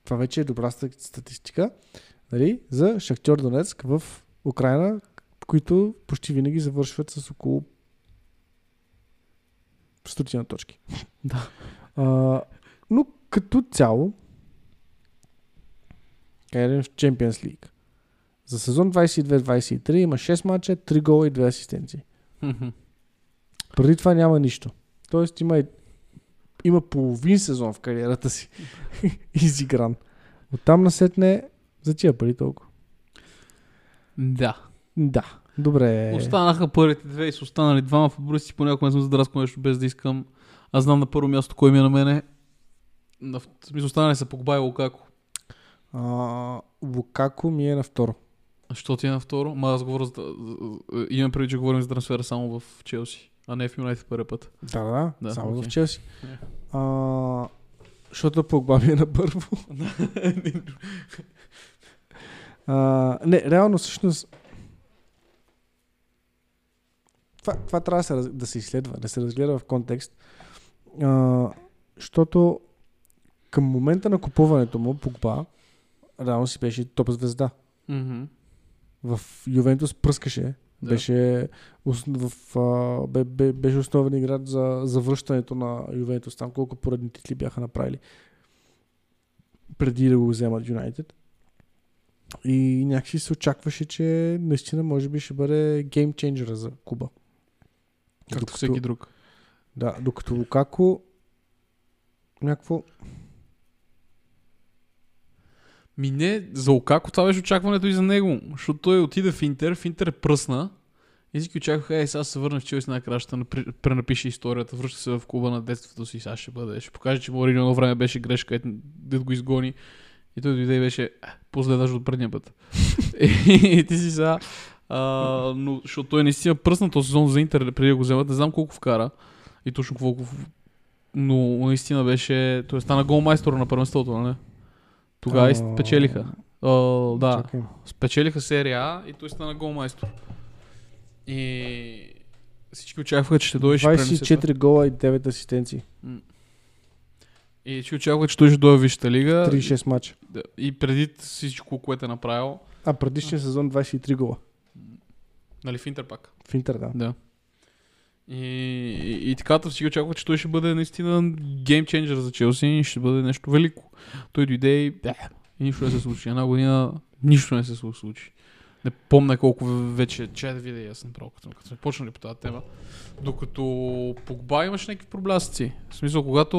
S2: Това вече е добра ста- статистика нали, за Шахтьор Донецк в Украина, които почти винаги завършват с около стотина точки.
S1: Да.
S2: А, но като цяло, кажем в Champions League, за сезон 22-23 има 6 мача, 3 гола и 2 асистенции. Преди това няма нищо. Тоест има, има половин сезон в кариерата си изигран. Оттам насетне за тия пари толкова.
S1: Да.
S2: Да, добре.
S1: Останаха първите две и са останали двама футболисти. Понякога съм задраскал нещо без да искам. Аз знам на първо място кой ми е на мене. На, в смисъл останали са Погба и Лукако.
S2: А, Лукако ми е на второ.
S1: А Що ти е на второ? Ма аз говоря за, имам преди, че говорим за трансфера само в Челси, а не в Юнайтед първи път.
S2: Да, да,
S1: Да,
S2: само
S1: окей.
S2: в Челси.
S1: Е.
S2: А, защото Погба ми е на първо. А, не, реално всъщност това, това трябва да се, да се изследва, да се разгледа в контекст. А, защото към момента на купуването му Погба реално си беше топ звезда.
S1: Мгм.
S2: В Ювентус пръскаше.
S1: Да.
S2: Беше, в, а, бе, бе, беше основен играч за завръщането на Ювентус. Там колко поредни титли бяха направили преди да го вземат Юнайтед. И някакси се очакваше, че наистина може би ще бъде геймченджера за Куба.
S1: Както всеки друг.
S2: Да, докато Лукако някакво...
S1: Ми не, за Окако това беше очакването и за него. Защото той отиде в Интер, в Интер е пръсна. И всички очакваха, е, сега се върна в Челси най-накрая ще пренапише историята, връща се в клуба на детството си, сега ще бъде. Ще покаже, че Мориньо едно време беше грешка, да го изгони. И той дойде и беше, «Е, после даже от предния път. и ти си сега, а, но, защото той наистина пръсна този сезон за Интер, преди да го вземат, не знам колко вкара. И точно колко но наистина беше, той стана голмайстор на първенството, нали? Тогава и спечелиха. А, да,
S2: Чакай.
S1: спечелиха серия А и той стана голмайстор. И всички очакваха, че ще дойде и ще пренесе това.
S2: 24 гола и 9 асистенции.
S1: И всички очакваха, че той ще дойде в Висшата лига.
S2: 36 мача.
S1: И преди всичко, което е направил,
S2: А предишния сезон 23 гола.
S1: Нали в Интер пак.
S2: В Интер, да.
S1: Да. И, и, и така, всички очакваха, че той ще бъде наистина геймченджер за Челси и ще бъде нещо велико. Той дойде и, да, и нищо не се случи. Една година нищо не се случи. Не помня колко вече, че да видя аз направо, като, като сме почнали по тази тема. Докато Погба имаше някакви проблясъци. В смисъл, когато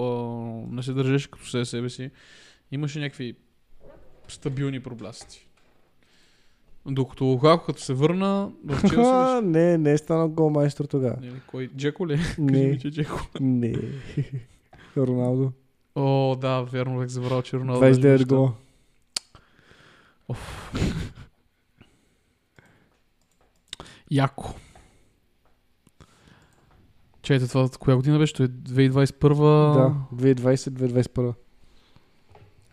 S1: а, не се държеше като себе себе си, имаше някакви стабилни проблясъци. Докато Лукако, като се върна в Челси,
S2: не, не е станал голмайстор тогава.
S1: Не, кой? Джеко ли?
S2: Не,
S1: ми, че Джеко.
S2: не. Роналдо.
S1: О, да, верно, бях забрал, че Роналдо. беше
S2: 29
S1: баща.
S2: гола.
S1: Яко. Чайте, това коя година беше? Той е 2021.
S2: Да, 2020-2021.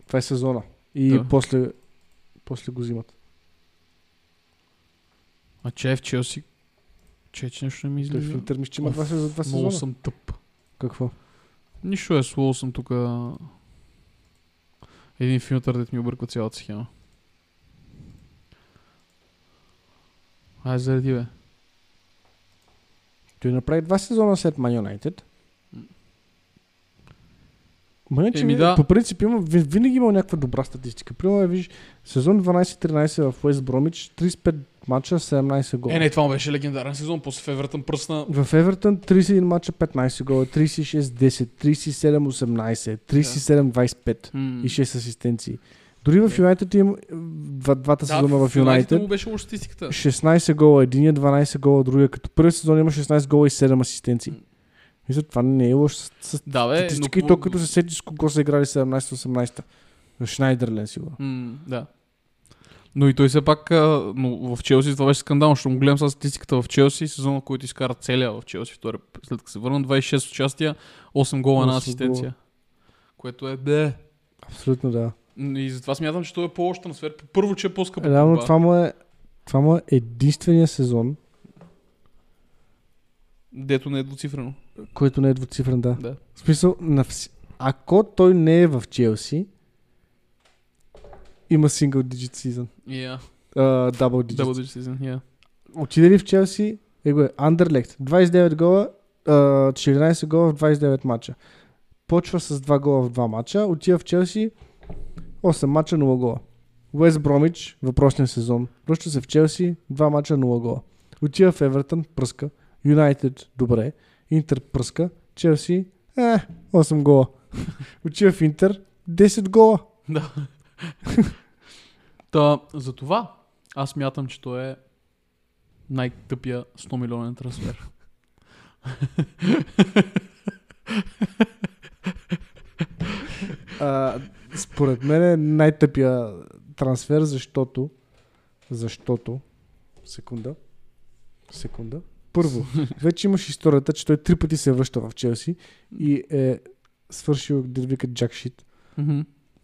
S2: Това е сезона. И
S1: Да.
S2: после, после го взимат.
S1: А че е в Челси. Че, че нещо не ми
S2: Той в
S1: излиза.
S2: Интер мисля, че има два, сезона-
S1: Много съм тъп.
S2: Какво?
S1: Нищо е, слово съм тук. Един филтър, дет ми обърква цялата схема. Ай, заради бе.
S2: Той направи два сезона след Man United. Ма не, че
S1: Еми
S2: ми-
S1: да.
S2: по принцип има, ви- винаги има някаква добра статистика. Примерно, виж, сезон 12-13 в Уест Бромич, 35 мача, 17 гола.
S1: Е, не, това му беше легендарен сезон. После в Евертън пръсна.
S2: В Евертън 31 мача, 15 гола, 36-10, 37-18, 37-25
S1: М.
S2: и 6 асистенции. Дори в Юнайтед има два, двата сезона в Юнайтед.
S1: му беше лоша статистиката.
S2: 16 гола, единия 12 гола, другия. Като първи сезон има 16 гола и 7 асистенции. Мисля, това не е лош с, с
S1: Да, бе.
S2: И то като се сети с кого са играли 17-18. Шнайдерлен сигурно.
S1: М, да. Но и той все пак, но в Челси това беше скандално, защото му гледам сега статистиката в Челси, сезона, който изкара целия в Челси, втори, след като се върна, 26 участия, 8 гола,
S2: 8
S1: асистенция. Което е бе.
S2: Абсолютно да.
S1: И затова смятам, че той е по-лош трансфер. Първо, че е по-скъпо.
S2: Реално
S1: Погба.
S2: това му е това му е единствения сезон,
S1: Дето не е двуцифрено.
S2: Който не е двуцифрен, да.
S1: Да.
S2: В смисъл, на вс... ако той не е в Челси, има single digit season.
S1: Yeah.
S2: Uh, double digit.
S1: Double digit season, yeah.
S2: Отиде ли в Челси, е го е Андерлект. 29 гола, а, 14 гола в 29 мача. Почва с 2 гола в 2 мача, отива в Челси, 8 мача, 0 гола. Уест Бромич, въпросния сезон. Връща се в Челси, 2 мача, 0 гола. Отива в Евертън, пръска. Юнайтед, добре. Интер, пръска. Челси, е, 8 гола. Отива в Интер, 10 гола.
S1: Да. Та, за това аз мятам, че той е най-тъпия 100 милионен трансфер.
S2: А, според мен е най-тъпия трансфер, защото защото секунда секунда първо, вече имаш историята, че той три пъти се връща в Челси и е свършил, да викат джак шит.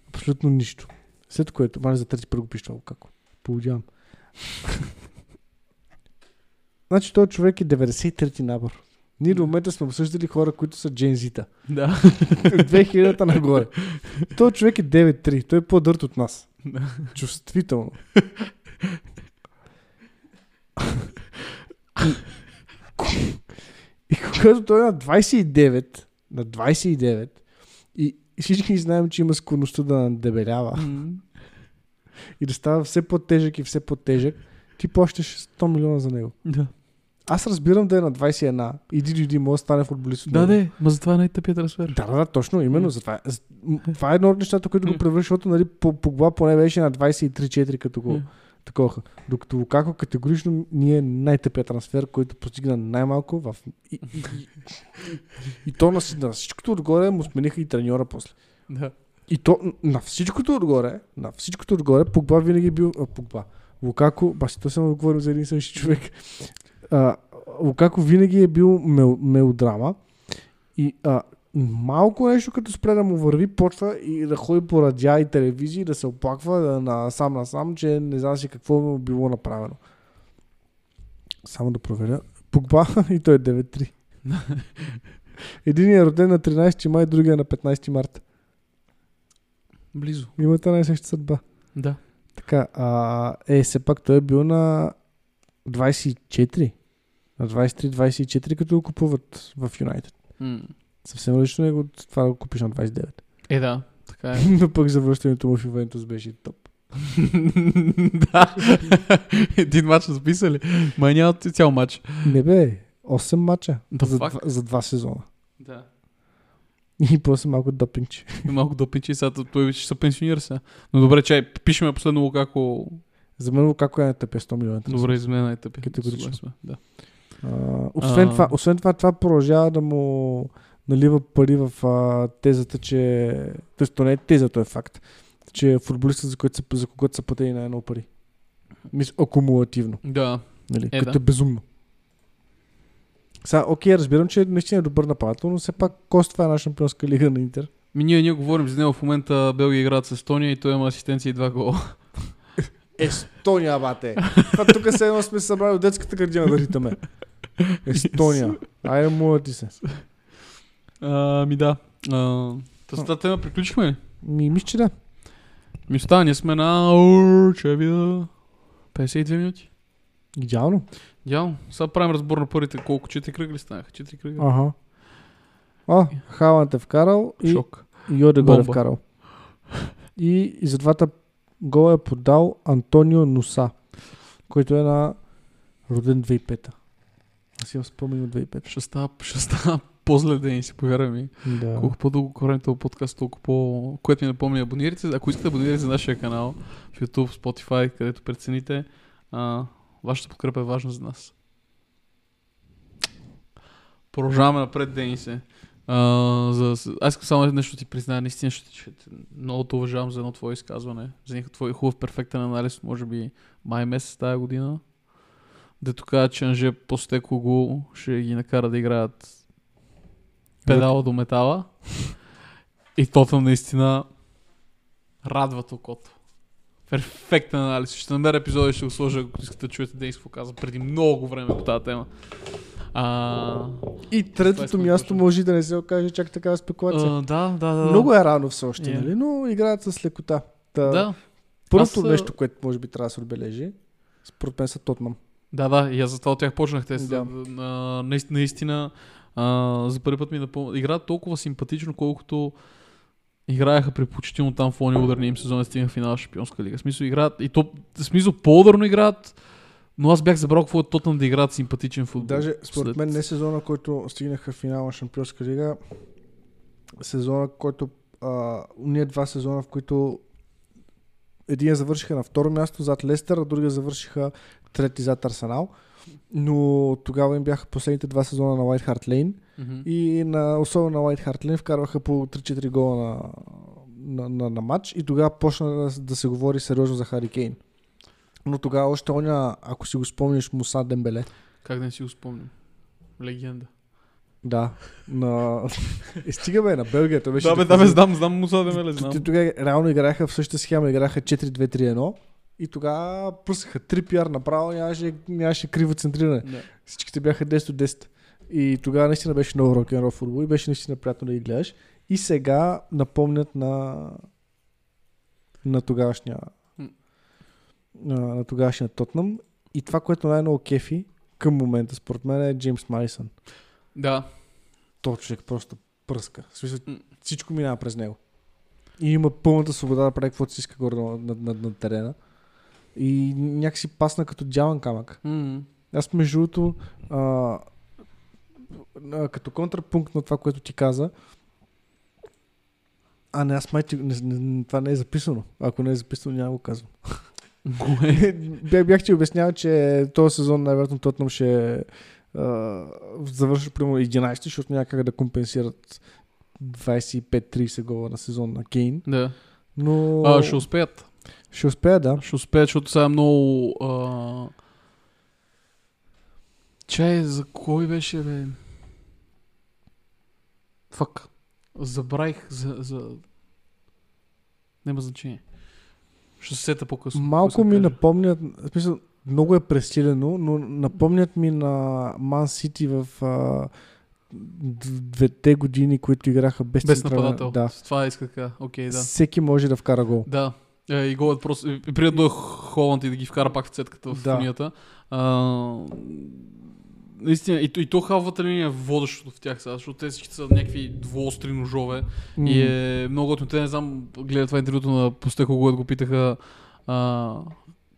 S2: Абсолютно нищо. След което, мали за трети път го пише това Лукако. Получавам. значи този човек е 93-ти набор. Ние до момента сме обсъждали хора, които са джензита.
S1: Да.
S2: 2000-та нагоре. Той човек е 9-3. Той е по-дърт от нас.
S1: Да.
S2: Чувствително. И, когато той е на 29, на 29, и всички знаем, че има склонността да надебелява
S1: М.
S2: и да става все по-тежък и все по-тежък, ти плащаш 100 милиона за него.
S1: Да.
S2: Аз разбирам да е на 21 и DDD може да стане футболист.
S1: Да, де, ма затова е най-тъпият трансфер.
S2: Да, да, да, точно, именно. Затова, това е едно от нещата, които го превръща, защото нали, по, Погба поне беше на 23-4 като го
S1: М.
S2: такова. Докато Лукако категорично ни е най-тъпият трансфер, който постигна най-малко в... И, и, и, и то на, на всичкото отгоре му смениха и треньора после.
S1: Да.
S2: И то на всичкото отгоре, на всичкото отгоре, Погба винаги е бил... А, Погба. Лукако, баси, то само говорим за един същи човек. А, Лукако винаги е бил мел, мелодрама и а, малко нещо като спре да му върви, почва и да ходи по радиа и телевизии, да се оплаква да, на, сам на сам, че не знам си какво му било направено. Само да проверя. Погба и той е 9-3. Единият е роден на 13 май, другия на 15 марта.
S1: Близо.
S2: Имате най-съща съдба.
S1: Да.
S2: Така, а, е, все пак той е бил на 24. На 23-24, като го купуват в Юнайтед.
S1: М.
S2: Съвсем лично е от това да го купиш на 29.
S1: Е, да. Така е.
S2: Но пък завръщането му в Ювентус беше топ.
S1: да. Един матч записали. Май няма цял матч.
S2: Не бе, 8 мача
S1: The
S2: за, два, за два сезона.
S1: Да.
S2: И после малко допинче.
S1: И малко допинчи, сега той ще се пенсионира сега. Но добре, чай, пишеме последно Лукако.
S2: За мен како е на тъпе 100 милиона.
S1: Добре, за мен най-тъпи.
S2: Категорично.
S1: Съгласен сме, Да.
S2: А, освен,
S1: А.
S2: това, освен това, това продължава да му налива пари в а, тезата, че... Тоест, то не е теза, то е факт. Че е футболистът, за, който са, за когото са платени най-много пари. Мисля, акумулативно.
S1: Да.
S2: Нали?
S1: Е,
S2: като
S1: да.
S2: е безумно. Сега, окей, разбирам, че наистина е добър нападател, но все пак коства една шампионска лига на Интер.
S1: Ми ние, ние говорим за него в момента Белгия играят с Естония и той има асистенция и два гола.
S2: Естония, бате! Това тук се едно сме събрали от детската градина да ритаме. Естония. Айде, моля ти се.
S1: А, ми да. А, тази тема приключихме ли?
S2: Ми, мисля, че да.
S1: Ми остава, ние сме на... Ур, Че видя... 52 минути.
S2: Идеално.
S1: Идеално. Сега правим разбор на първите колко? Четири кръгли станаха? Четири кръгли?
S2: Ага. А, Халанд е вкарал и
S1: Шок.
S2: Йоде го е вкарал. И, и за двата гола е подал Антонио Нуса, който е на роден 2005-та. Аз имам спомен от 2005
S1: Ще става, ще става по-зле ден, си повярвай ми.
S2: Да.
S1: Колко по-дълго корен този подкаст, толкова по... Което ми напомня, абонирайте. Ако искате да абонирате за нашия канал в YouTube, Spotify, където прецените, а, вашата подкрепа е важна за нас. Продължаваме напред, Денисе. А, за, аз искам само нещо ти призная, наистина ще, ще, много те уважавам за едно твое изказване, за един твой хубав перфектен анализ, може би май месец тази година, дето каза, че Анже Постеко го ще ги накара да играят педала до метала. И тото наистина радва окото. Перфектен анализ. Ще намеря епизода и ще го сложа, ако искате да чуете Дейс какво каза преди много време по тази тема. А,
S2: И третото
S1: да
S2: място може да не се окаже чак такава спекулация.
S1: а, да, да, да.
S2: Много е рано все още,
S1: Yeah.
S2: нали? но играят с лекота. Та,
S1: Да,
S2: Първото
S1: Аз,
S2: нещо, което може би трябва да се отбележи, според мен са Тотнам.
S1: да, да. И аз затова от тях почнах. Те
S2: Да.
S1: а, наистина, наистина а, за първи път ми напомня. Играят толкова симпатично, колкото играеха предпочтително там в лони ударния им сезон и стигнаха в финал на Шампионска лига. В смисъл играят, и то, в смисъл по-ударно играят, но аз бях забрал какво е Тотнам да играят симпатичен футбол.
S2: Даже според
S1: След-
S2: мен не сезона, който стигнаха в финал на Шампионска лига, сезона, който а, уния два сезона, в които един завършиха на второ място зад Лестър, а другия завършиха трети зад Арсенал. Но тогава им бяха последните два сезона на White Hart Lane
S1: Мгм.
S2: и на, особено на White Hart Lane вкарваха по 3-4 гола на, на, на, на матч и тогава почна да, да се говори сериозно за Хари Кейн. Но тогава още оня, ако си го спомняш, Муса Дембеле.
S1: Как да не си го спомням? Легенда.
S2: Да. На... И стига бе, на Белгия. Той беше
S1: Да, бе, да, бе, знам, знам Муса Демеле, знам.
S2: Тогава реално играеха в същата схема, играха 4-2-3-1 и тогава пръсаха 3 пиар направо, нямаше, нямаше криво центриране.
S1: Да.
S2: Всичките бяха 10 от 10. И тогава наистина беше много рок н футбол и беше наистина приятно да ги гледаш. И сега напомнят на на тогавашния на, на тогавашния Тотнам. И това, което най-много кефи към момента, според мен, е Джеймс Марисън.
S1: Да.
S2: То човек просто пръска. В смисъл, всичко минава през него. И има пълната свобода да прави каквото си иска горе на, на, на, на терена. И някакси пасна като дяван камък.
S1: М.
S2: Аз между другото, като контрапункт на това, което ти каза, а не, аз май, не, не, това не е записано. Ако не е записано, няма го казвам.
S1: Кое?
S2: Бях, бях ти обяснявал, че този сезон най-вероятно Тотнам ще а, завърши примерно 11, защото няма как да компенсират 25-30 гола на сезон на Кейн.
S1: Да.
S2: Но
S1: А, ще успеят.
S2: Ще успея, да.
S1: Ще успеят, защото сега е много... А... Чай, за кой беше, бе? Фак. Забравих за... за... Няма значение. Ще се сета по-късно.
S2: Малко ми напомнят, в смисъл, много е пресилено, но напомнят ми на Ман Сити в а, двете години, които играха без,
S1: Без нападател.
S2: Да.
S1: Това иска така. Окей, да.
S2: Всеки може да вкара гол.
S1: Да. Е, и голът просто... И приятно е Холанд и да ги вкара пак в цетката в
S2: Да.
S1: фунията. А, наистина, и, и то халвата линия е водещото в тях сега, защото те всички са някакви двуостри ножове.
S2: М.
S1: И е много готино. Те не знам, гледа това интервюто на Постеко, когато го питаха. А,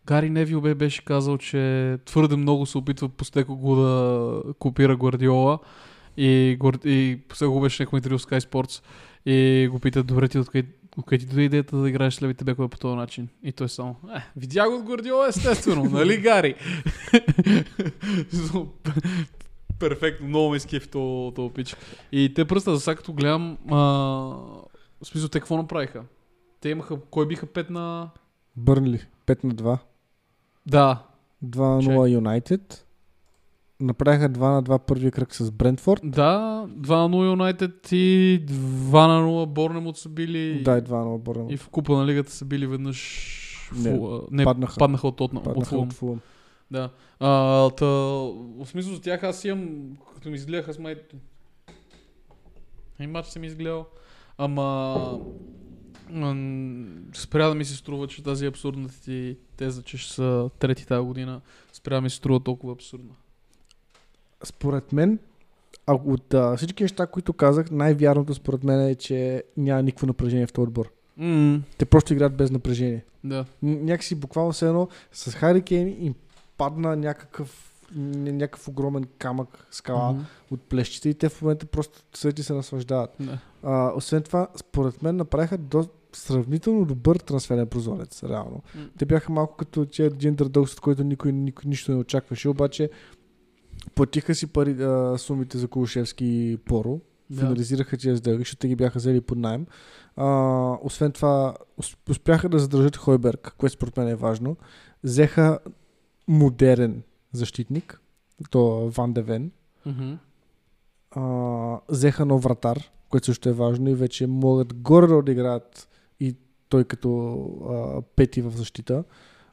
S1: Гари Невил бе беше казал, че твърде много се опитва Постеко го да копира Гвардиола. И, и Постеко беше някакво интервю с Sky Sports. И го питат, добре ти откъде откъде ти дойде идеята да играеш с левите бекове по този начин? И той само, е, видя го от Гвардиола, естествено, нали, Гари? Перфектно, много ме то, то пич. И те пръста, за сега като гледам, а, в смисъл, те какво направиха? Те имаха, кой биха 5 на...
S2: Бърнли 5 на 2.
S1: Да,
S2: 2-0 Юнайтед. Направиха 2 на 2 първия кръг с Брентфорд.
S1: да, 2 на 0 Юнайтед и 2 на 0 Борнемот са били...
S2: Да, и 2 на Борнмут.
S1: И в купа на лигата са били веднъж...
S2: Не,
S1: Фу, не
S2: паднаха.
S1: паднаха от Тотнам, от
S2: Паднаха
S1: Фулъм.
S2: от Фулъм.
S1: Да. А, та, в смисъл за тях аз имам, като ми изгледах, аз май... И матч съм изгледал. Ама... Спря да ми се струва, че тази абсурдна ти теза, че ще са трети тази година, спря да ми се струва толкова абсурдна.
S2: Според мен, а от а, всички неща, които казах, най-вярното според мен е, че няма никакво напрежение в този отбор.
S1: Mm,
S2: Те просто играят без напрежение.
S1: да.
S2: Някакси буквално все едно с Хари Кейн им падна някакъв, ня- някакъв огромен камък, скала
S1: Мгм.
S2: от плещите и те в момента просто седят се наслаждават.
S1: Да.
S2: А, освен това, според мен направиха до сравнително добър трансферен прозорец, реално.
S1: М.
S2: Те бяха малко като тия джендър дълс, от който никой, никой нищо не очакваше, обаче платиха си пари, а, сумите за Кулушевски и Поро,
S1: Да.
S2: финализираха тези сделки, защото ги бяха взели под найем. А, освен това, ус- успяха да задържат Хойберг, което според мен е важно. Взеха модерен защитник, то Ван Девен. А, взеха нов вратар, което също е важно и вече могат горе да играят и той като а, пети в защита.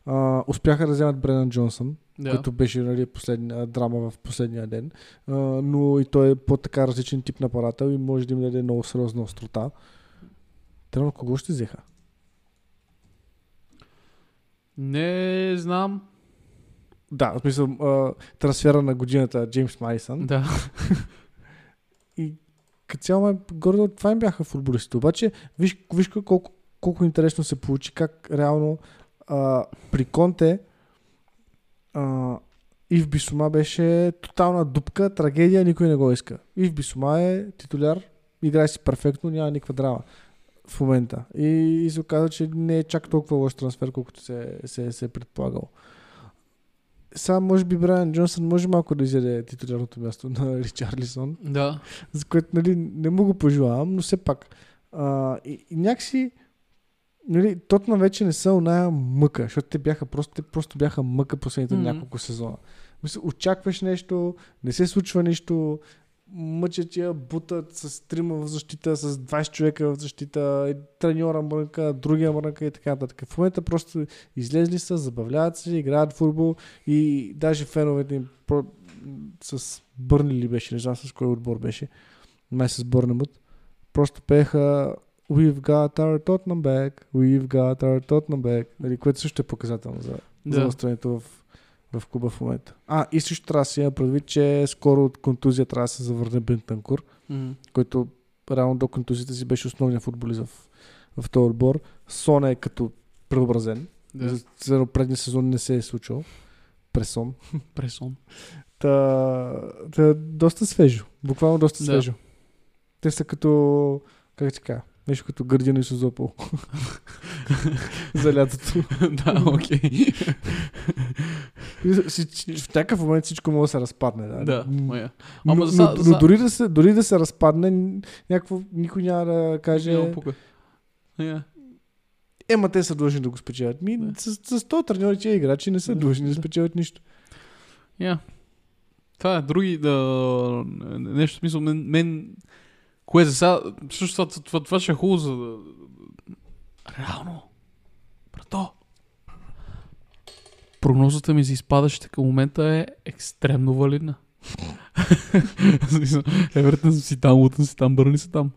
S2: А, успяха да вземат Бренан Джонсън,
S1: Да.
S2: който беше нали, последния драма в последния ден, а, но и той е по-така различен тип нападател и може да им даде много сериозна острота. Трябва кого ще взеха?
S1: Не знам.
S2: Да, в смисъл а, трансфера на годината Джеймс Марисън.
S1: Да.
S2: И като цяло горе това им бяха футболистите. Обаче, виж, виж колко, колко интересно се получи, как реално а, при Конте а, Ив Бисума беше тотална дупка, трагедия, никой не го иска. Ив Бисума е титуляр, играе си перфектно, няма никаква драма в момента. И, и се оказа, че не е чак толкова лош трансфер, колкото се, се, се е предполагал. Сега, може би, Брайан Джонсън може малко да изяде титулярното място на Ричарлисон
S1: Да.
S2: за което нали, не му го пожелавам, но все пак. А, и, и някакси, нали, Тотна вече не са оная мъка, защото те бяха просто, те просто бяха мъка последните mm-hmm. няколко сезона. Мисля, очакваш нещо, не се случва нищо, мъчат я, бутат с трима в защита, с 20 човека в защита, и треньора мрънка, другия мрънка и така нататък. В момента просто излезли са, забавляват се, играят футбол и даже феновете им про... с Бърни ли беше, не знам с кой отбор беше, май с Бърнемут, просто пееха We've got our Tottenham back, we've got our Tottenham back, нали, което също е показателно за, за
S1: Да.
S2: настроението в, в клуба в момента. А, и също трябва да си има предвид, че скоро от контузия трябва да се завърне Бентанкур,
S1: М.
S2: който реално до контузията си беше основният футболист в, в този отбор. Сон е като преобразен.
S1: Да.
S2: За, за предния сезон не се е случил. Пресон.
S1: Пресон.
S2: Та, та, доста свежо. Буквално доста
S1: Да.
S2: свежо. Те са като, как ти кажа, нещо като гърдина и созопол. За лятото.
S1: да, окей.
S2: В някакъв момент всичко може да се разпадне. Да,
S1: Да, моя.
S2: Но,
S1: Ама
S2: но,
S1: за-
S2: но,
S1: за-
S2: дори, да се, дори да се разпадне, някакво, никой няма да каже,
S1: Няма пука. Yeah.
S2: ема те са длъжни да го спечелят. Ми,
S1: Да.
S2: с, с 100 треньори, че играчи не са длъжни да спечелят нищо.
S1: Yeah. Това е други да... Нещо смисъл, мен, мен кое за сега... Също това, това, това ще е хубаво за... да- Реално. Брато. Прогнозата ми за изпадащите към момента е екстремно валидна. Евертън си там, Лутън си там, Бърни са там.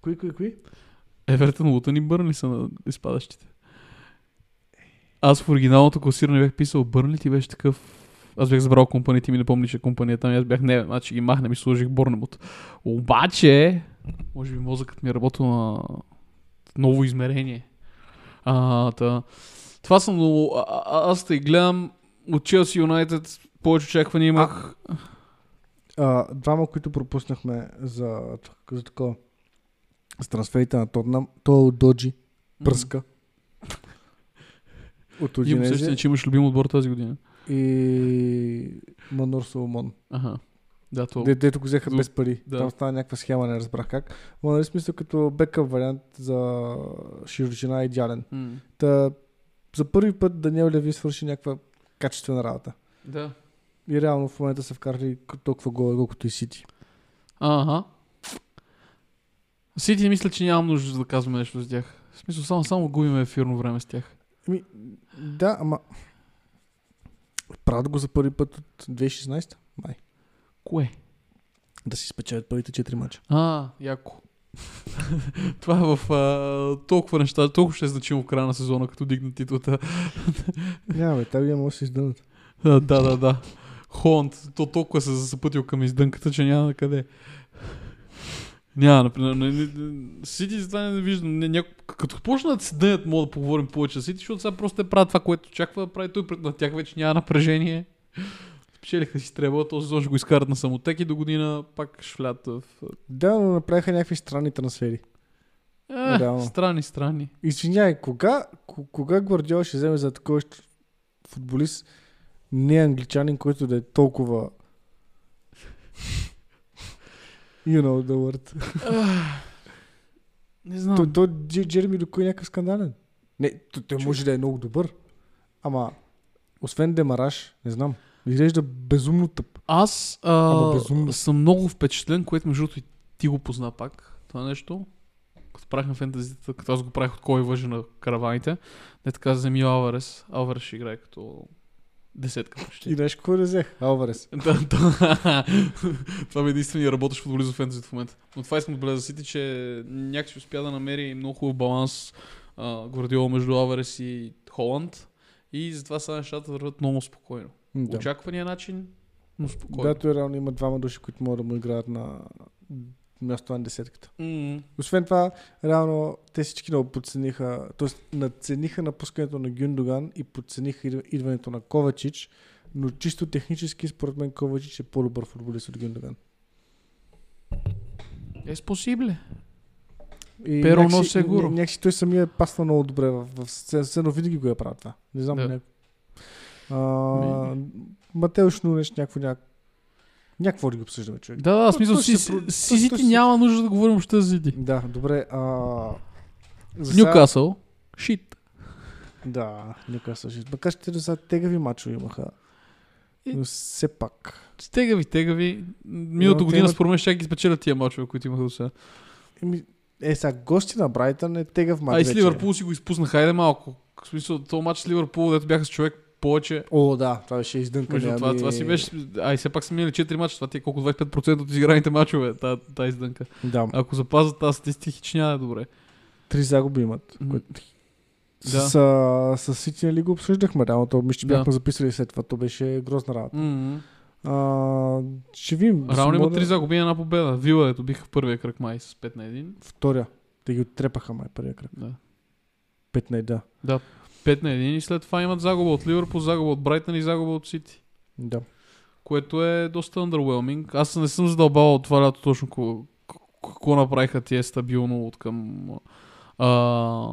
S2: Кои, кои, кои?
S1: Евертън, Лутън и Бърни са на изпадащите. Аз в оригиналното класиране бях писал Бърни, ти беше такъв... Аз бях забрал компания, ти ми не помнише компанията, ами аз бях не, значи ги махнем и сложих Борнемут. Обаче, може би мозъкът ми е работил на ново измерение. А, та, това съм много... А, а, аз те гледам от Челси Юнайтед, повече очаквания имах.
S2: А, двама, които пропуснахме за, за такова. С трансферите на Тотнам. То е от Доджи. Пръска. От
S1: Имам усещане,
S2: Удинезе
S1: че имаш любим отбор тази година.
S2: И Манор Соломон.
S1: Ага. Да, то...
S2: Де, дето го взеха без пари.
S1: да.
S2: Там стана някаква схема, не разбрах как. Но нали смисъл като бекъп вариант за широчина е идеален.
S1: М.
S2: Та, за първи път Даниел Леви свърши някаква качествена работа.
S1: Да.
S2: И реално в момента са вкарали толкова гола, колкото и Сити.
S1: Ага. Сити мисля, че нямам нужда да казваме нещо за тях. В смисъл, само, само губим ефирно време с тях.
S2: Ами, да, ама... Правят го за първи път от 2016 май.
S1: Кое?
S2: Да си спечелят първите 4 мача.
S1: А, яко. Това е в а, толкова неща, толкова ще е значимо в края на сезона, като дигна титлата.
S2: Няма, бе, тази може да се издънат.
S1: Да, да, да. Холанд, то толкова се запътил към издънката, че няма на къде. Няма, например. Не, не, не, Сити за това не виждам. Не, няко... Като почнат да се дънят, мога да поговорим повече за Сити, защото сега просто те правят това, което очаква да прави той пред на тях вече няма напрежение. Спечелиха си трябва, този сезон ще го изкарат на самотек и до година пак ще влят в...
S2: Да, но направиха някакви странни трансфери.
S1: Е,
S2: Реално.
S1: странни, странни.
S2: Извинявай, кога, кога Гвардиол ще вземе за такова футболист, не англичанин, който да е толкова You know the word.
S1: Не знам.
S2: То, то Дж- Джереми Доку е някакъв скандален. Не, то, той може да е много добър. Ама, освен Демараш, не знам. Изглежда безумно тъп.
S1: Аз
S2: Ама
S1: а,
S2: безумно.
S1: съм много впечатлен, което между другото и ти го позна пак. Това нещо. Като правихме фентазитата, като аз го правих от кой въжи на караваните. Не така за Емил Алварес. Алварес ще играе като десетка почти.
S2: И знаеш какво да взех? Алварес.
S1: Да, да. това ми е единствения работещ футболист в фентези в момента. Но това искам да отбележа Сити, че някакси успя да намери много хубав баланс а, Гвардиола между Алварес и Холанд. И затова сега нещата върват много спокойно. Да. Очаквания начин, но спокойно.
S2: Да, той реално има двама души, които могат да му играят на място на десетката.
S1: М,
S2: Освен това, реално те всички много подцениха, т.е. надцениха напускането на Гюндоган и подцениха идва- идването на Ковачич, но чисто технически, според мен, Ковачич е по-добър футболист от Гюндоган.
S1: Е спосибле.
S2: И някакси-
S1: seguro.
S2: ня- Някакси той самия е пасва много добре в, в сцена, винаги го е правил това. Не знам.
S1: Да.
S2: Да. А, Матеуш Нунеш, някакво няк... Някакво да ги обсъждаме, човек.
S1: Да, да, в
S2: То-
S1: смисъл
S2: то
S1: си,
S2: ще
S1: си,
S2: то-
S1: си
S2: то
S1: ти
S2: ще-
S1: няма нужда да говорим още за Сити.
S2: Да, добре. А...
S1: Нюкасъл, шит.
S2: Да, Нюкасъл ще. Макар те за тегави мачове имаха. Но все пак.
S1: Тегави, тегави. Миналата година според мен ще ги спечелят тия мачове, които имаха до сега.
S2: Еми, е, сега, гости на Брайтън е тегав мач
S1: А и с. Ливърпул си го изпуснаха. Хайде малко. В смисъл, този матч с Ливърпул, дето бяха с човек повече.
S2: О, да, това беше издънка.
S1: Между това, това си беше... Ай, все пак са минали 4 мача. Това ти е колко 25% от изиграните мачове, тази та издънка.
S2: Да,
S1: Ако запазят тази статистика, хич няма да е добре.
S2: три загуби имат.
S1: М.
S2: което-
S1: Да.
S2: С, с Сити нали го обсъждахме, реално то мисля, че
S1: Да.
S2: бяхме записали след това, то беше грозна работа.
S1: М-м.
S2: А, ще видим.
S1: Реално има 3 загуби и една победа. Вила, ето биха в първия кръг май с 5 на 1.
S2: Втория. Те ги оттрепаха май първия кръг.
S1: Да.
S2: 5 на 1.
S1: 5 на 1 и след това имат загуба от Ливърпул, загуба от Брайтън и загуба от Сити.
S2: Да.
S1: Което е доста underwhelming. Аз не съм задълбавал от това лято точно ко- какво направиха тия стабилно от към а,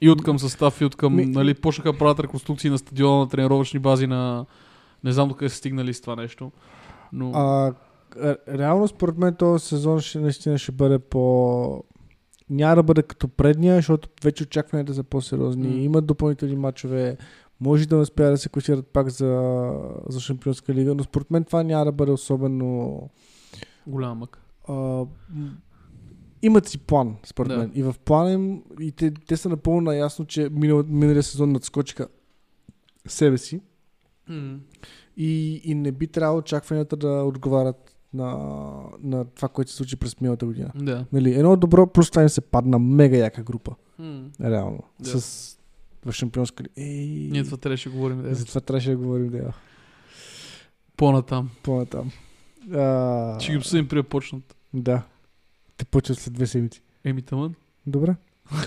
S1: и от към състав, и от към,
S2: Ми-
S1: нали, почнаха да правят реконструкции на стадиона, на тренировъчни бази на... Не знам докъде са стигнали с това нещо. Но...
S2: А, ре- реално според мен този сезон ще, наистина ще бъде по... Няма да бъде като предния, защото вече очакванията са по-сериозни.
S1: М.
S2: Имат допълнителни матчове. Може да успеят да се класират пак за, за Шампионска лига, но според мен това няма да бъде особено...
S1: Голям мък.
S2: А, м- имат си план, според
S1: Да.
S2: мен. И в плана им, и те, те са напълно наясно, че минал, миналия сезон надскочиха себе си и, и не би трябвало очакванията да отговарят на, на това, което се случи през миналата година.
S1: Да.
S2: Нали, едно добро, плюс това им се падна мега яка група.
S1: М.
S2: Реално.
S1: Да.
S2: С в шампионска. Ей,
S1: Ние това трябваше да говорим. Да.
S2: За това трябваше да говорим, да.
S1: По-натам.
S2: По-натам. А,
S1: Ще ги обсъдим при почнат.
S2: Да. Те почват след две седмици.
S1: Еми тъмън.
S2: Добре.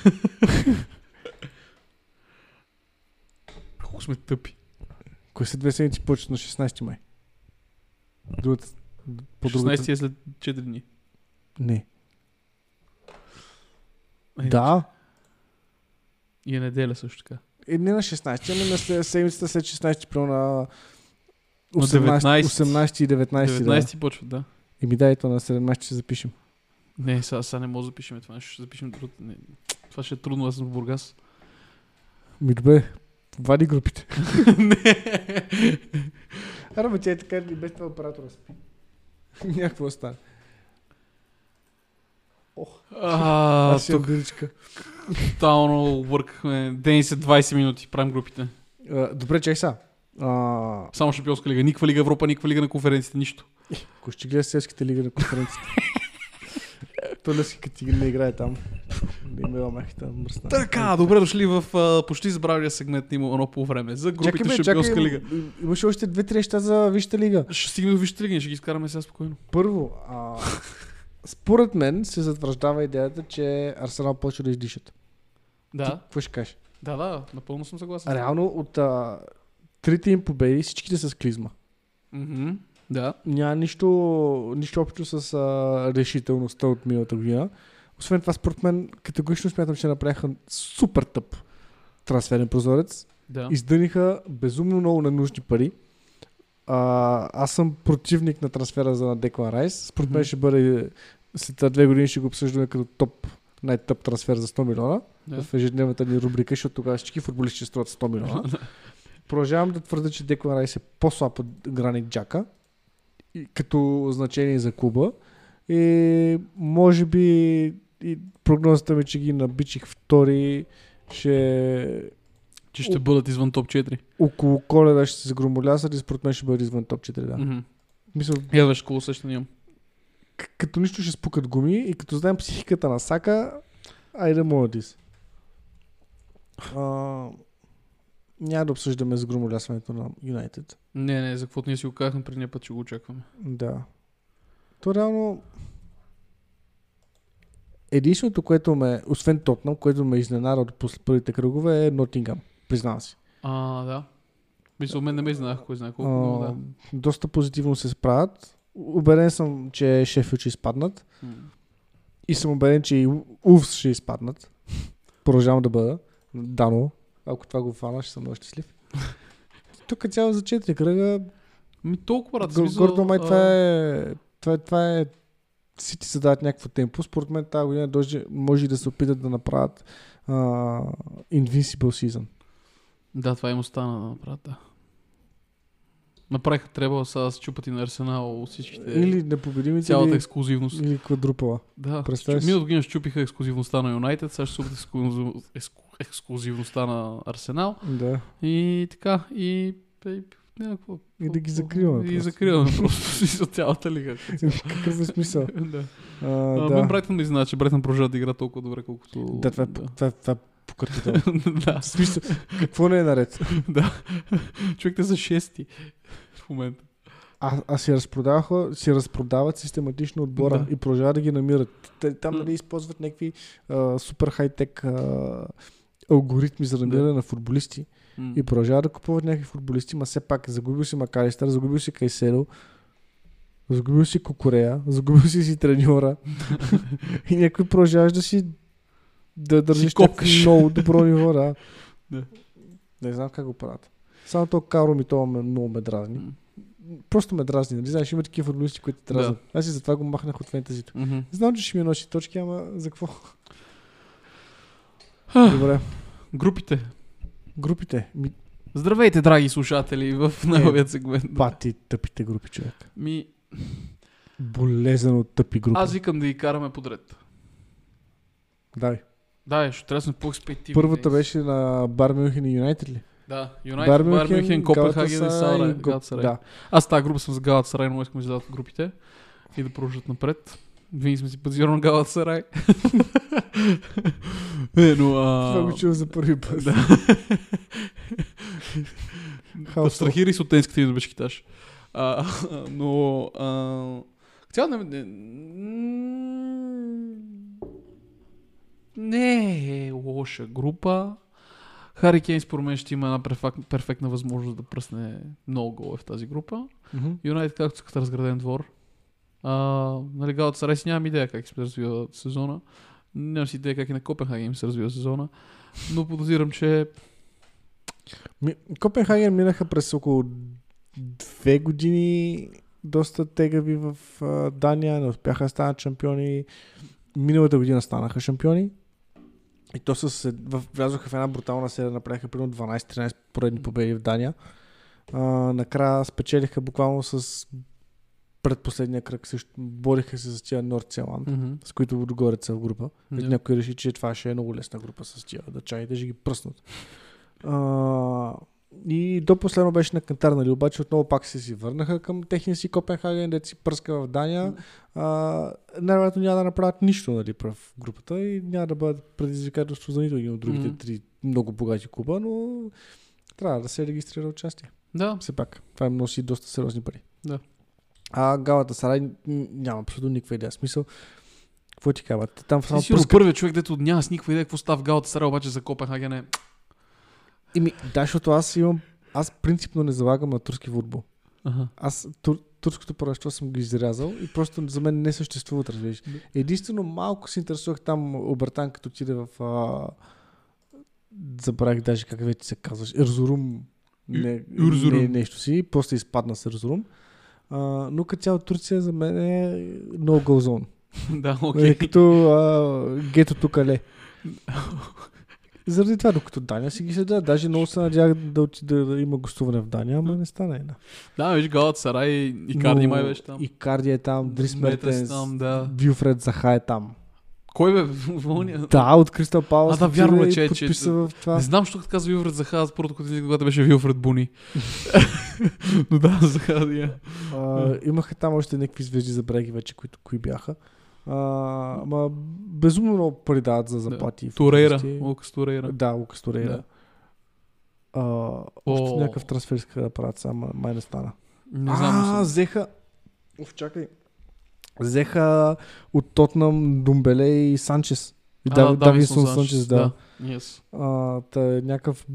S1: Колко сме тъпи.
S2: Кой след две седмици почват на 16 май? Другата, по другата...
S1: 16 е след 4 дни.
S2: Не.
S1: Е,
S2: Да.
S1: И е неделя също така.
S2: Е, не на 16, ами на след, седмицата след 16, прямо на
S1: На
S2: 18,
S1: 19.
S2: 18 и 19.
S1: 19
S2: Да.
S1: почва, да.
S2: Еми дай то на 17 ще запишем.
S1: Не, сега, сега не може да запишем това. Ще запишем друг. Не. Това ще е трудно, аз съм в Бургас.
S2: Ми добре, вади групите.
S1: не.
S2: Аре, бе, тя е така и без това оператора спи. Някакво.
S1: А,
S2: Аз имам
S1: тук
S2: биричка.
S1: тотално объркахме. Ден се 20 минути, правим групите.
S2: А, Добре, чай са. А,
S1: Само шампионска лига. Никаква лига Европа, никаква лига на конференциите, нищо.
S2: ако ще гледаш селските лига на конференцията. То Лески като ти не играе там. Да има махите мръсна.
S1: Така, добре дошли в а, почти забравилия сегмент има едно по време. За групите
S2: Чакай, бе,
S1: шампионска
S2: чакай,
S1: лига.
S2: им- Имаше още две-три неща за Висшата лига.
S1: Ще стигнем до Висшата лига, ще ги изкараме сега спокойно.
S2: Първо, а, според мен се затвърждава идеята, че Арсенал почва да издишат. Ти
S1: Да,
S2: Какво ще кажеш?
S1: да, да, напълно съм съгласен.
S2: Реално от а, трите им победи всичките са с клизма.
S1: Мгм, Да.
S2: Няма нищо, нищо общо с а, решителността от миналата година. Освен това, според мен, категорично смятам, че направиха супер тъп трансферен прозорец.
S1: Да.
S2: Издъниха безумно много ненужни пари. А, аз съм противник на трансфера за Деклан Райс. Според мен ще бъде след две години ще го обсъждаме като топ, най-тъп трансфер за 100 милиона
S1: да.
S2: в ежедневната ни рубрика, защото тогава всички футболисти ще струват 100 милиона. Продължавам да твърда, че Деклан Райс е по-слаб от Гранит Джака като значение за клуба. И може би и прогнозата ми, че ги набичих втори, ще
S1: Че ще бъдат извън топ 4.
S2: около коледа ще се загромолясат и според мен ще бъде извън топ 4. Да.
S1: Мгм.
S2: Мисля,
S1: Я виж имам.
S2: к- като нищо ще спукат гуми и като знаем психиката на Сака, айде молодис. А, няма да обсъждаме загромолясването на Юнайтед.
S1: Не, не, за каквото ние си го казахме предния път, че го очакваме.
S2: Да. То реално единственото, което ме, освен Тотнам, което ме изненада от после първите кръгове е Нотингам. Признавам си.
S1: А, да. Мисля, мен не ме изненадах, кой знае колко, но да.
S2: Доста позитивно се справят. Убеден съм, че Шефил ще изпаднат.
S1: М.
S2: И съм убеден, че и Увс ще изпаднат. Продължавам да бъда. Дано. Ако това го фана, ще съм много щастлив. Тук цяло за 4 кръга.
S1: Ми толкова брат. Смисъл,
S2: Гордо май това е... Това е, това е Сити се дават някакво темпо. Според мен тази година дължи, може и да се опитат да направят а, Invincible Season.
S1: Да, това им остана да направят, да. Направиха трябва сега да се чупат и на Арсенал всичките.
S2: Или непобедимите,
S1: цялата
S2: или,
S1: ексклюзивност.
S2: или квадрупала.
S1: Да,
S2: Представяш си?
S1: миналата година щупиха ексклюзивността на Юнайтед, сега ще се ексклюзив- ексклю- ексклюзивността на Арсенал.
S2: Да.
S1: И така, и... някакво,
S2: И да ги закриваме
S1: И
S2: просто.
S1: закриваме просто за цялата лига.
S2: Какъв е смисъл?
S1: да.
S2: А,
S1: А,
S2: да.
S1: Мен Брайтън ми знае, че Брайтън продължава да игра толкова добре, колкото...
S2: Да, това е, това е, това е пократително.
S1: да,
S2: смисъл, какво не е наред?
S1: да. Човек те за шести в момента.
S2: А, а си, разпродаваха, си разпродават систематично отбора
S1: Да.
S2: и продължават да ги намират. Те, там нали използват някакви а, супер хай-тек а, алгоритми за намиране
S1: Да.
S2: на футболисти И продължават да купуват някакви футболисти, ма все пак загубил си Макалистър, загубил си Кайседо, загубил си Кокорея, загубил си си треньора и някой продължаваш да си да държиш много добро ниво, да.
S1: Да.
S2: Не знам как го правят. Само то Каро ми това много ме дразни. Просто ме дразни, нали? Знаеш, има такива футболисти, които те дразнят. Аз и затова го махнах от фентазито.
S1: Мгм.
S2: Знам, че ще ми носи точки, ама за какво? Добре.
S1: Групите.
S2: Групите. Ми,
S1: Здравейте, драги слушатели, в новият сегмент.
S2: пати тъпите групи, човек.
S1: Ми,
S2: Болезнено тъпи групи.
S1: аз викам да ги караме подред.
S2: Дай.
S1: Да, ще трябва да сме по-експективни.
S2: Първата беше на Бар Мюнхен и Юнайтед ли?
S1: Да, Юнайтед, Бар Мюнхен, Копенхаген и Сарай.
S2: Да.
S1: Аз тази група съм с Галатасарай, но искам да зададат групите и да продължат напред. Винаги сме си базирани на Галатасарай. е, но...
S2: Това
S1: А...
S2: го чувам за първи път.
S1: Да.
S2: Хаос.
S1: Абстрахирай се от тенската и до бешкиташ. Но... А... Цяло не... не- Не е лоша група. Хари Кейн според мен ще има една перфектна възможност да пръсне много голове в тази група. Юнайтед както са разграден двор. А, нали, Галатасарай си нямам идея как се развива сезона. Нямам си идея как и на Копенхаген се развива сезона. Но подозирам, че
S2: Ми, Копенхаген минаха през около две години доста тегави в Дания, не успяха да станат шампиони. Миналата година станаха шампиони. И то с, влязоха в една брутална серия, направиха примерно 12-13 поредни победи в Дания. А, накрая спечелиха буквално с предпоследния кръг, също бориха се с тия Нордселанд,
S1: Мгм.
S2: с които отгоре са в група.
S1: Да.
S2: Yeah. Някой реши, че това ще е много лесна група с тия дъчаните, ще ги пръснат. А, и до последно беше на кантар, нали? Обаче отново пак се си върнаха към техния си Копенхаген, де си пръска в Дания. А, най-вероятно няма да направят нищо нали, в групата и няма да бъдат предизвикателство за нито един от другите
S1: Мгм.
S2: три много богати клуба, но трябва да се регистрира участие.
S1: Да,
S2: Все пак. Това им носи доста сериозни пари.
S1: Да.
S2: А Галата Сарай няма абсолютно никаква идея. Смисъл, какво ти казват? Там само
S1: Ти
S2: пръска.
S1: първият човек, дето няма с никаква идея какво става в Галата Сарай, обаче за Копенхаген е...
S2: Ими, да, защото аз имам... Аз принципно не залагам на турски футбол.
S1: Ага.
S2: Аз тур, турското първенство съм ги изрязал и просто за мен не съществуват, разбираш. Единствено малко се интересувах там обертан, като отиде в... А... Забравих даже как вече се казваш. Ерзурум. Не,
S1: Ерзурум.
S2: не, нещо си. После изпадна с Ерзурум. А, но като цяло Турция за мен е no go zone.
S1: да,
S2: Okay.
S1: окей.
S2: Като а, гетото кале. Заради това, докато Дания си ги седа, даже много се надявах да, отида, да има гостуване в Дания, ама не стана една.
S1: Да, виж Галата Сарай и Карди май беше там.
S2: И Карди е там, Дрис Мертенс,
S1: да.
S2: Вилфред Заха е там.
S1: Кой бе? Вълния?
S2: Да, от Кристал Палас.
S1: А, да, вярно е, че- че-
S2: подписа в това.
S1: Не знам, що като казва Вилфред Заха, аз първото, което когато беше Вилфред Буни. Но да, Заха да я.
S2: А, имаха там още някакви звезди за бреги вече, които кои бяха. А, ма, безумно много пари дават за заплати.
S1: Турейра,
S2: футболисти.
S1: Лукас Турейра.
S2: Да, Лукас Турейра.
S1: Да.
S2: А, още
S1: О.
S2: някакъв трансфер искаха да правят, само май не стана.
S1: Не знам.
S2: а, взеха... Оф, чакай. Взеха от Тотнам Думбеле и Санчес. И Дав,
S1: Давинсон
S2: Санчес, да.
S1: Yes.
S2: А, та, е някакъв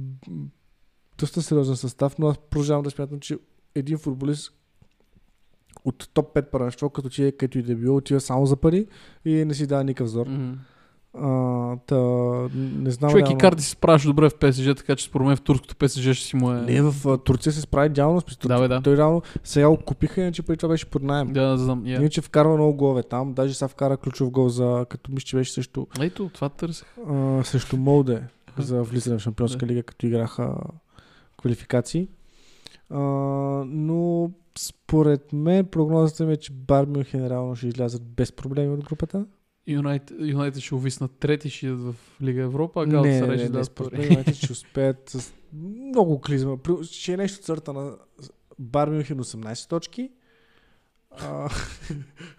S2: доста сериозен състав, но аз продължавам да смятам, че един футболист от топ 5 първенство, като че е като и да било, отива само за пари и не си дава никакъв взор.
S1: Мгм.
S2: А, та, не знам
S1: Човек и
S2: реално-
S1: Карди се справяше добре в ПСЖ, така че според мен в турското ПСЖ ще си му е...
S2: Не, в а, Турция се справи идеално. в смисъл,
S1: Да, бе, да.
S2: Той реално сега купиха, иначе преди това беше под найем.
S1: Да, да знам. Yeah.
S2: Иначе вкарва много голове там. Даже сега вкара ключов гол за, като мисля, че беше също,
S1: Ето, това търсех.
S2: а, също Молде за влизане в Шампионска лига, като играха квалификации. А, но Според мен прогнозата ми е, че Бар Мюнхен реално ще излязат без проблеми от групата.
S1: Юнайтед, Юнайтед ще увиснат трети, ще идат в Лига Европа, а
S2: не,
S1: Галата
S2: не, не, не,
S1: да
S2: според мен
S1: втори.
S2: Юнайтед ще успеят с много клизма. При- Ще е нещо сорта на Бар Мюнхен 18 точки. А,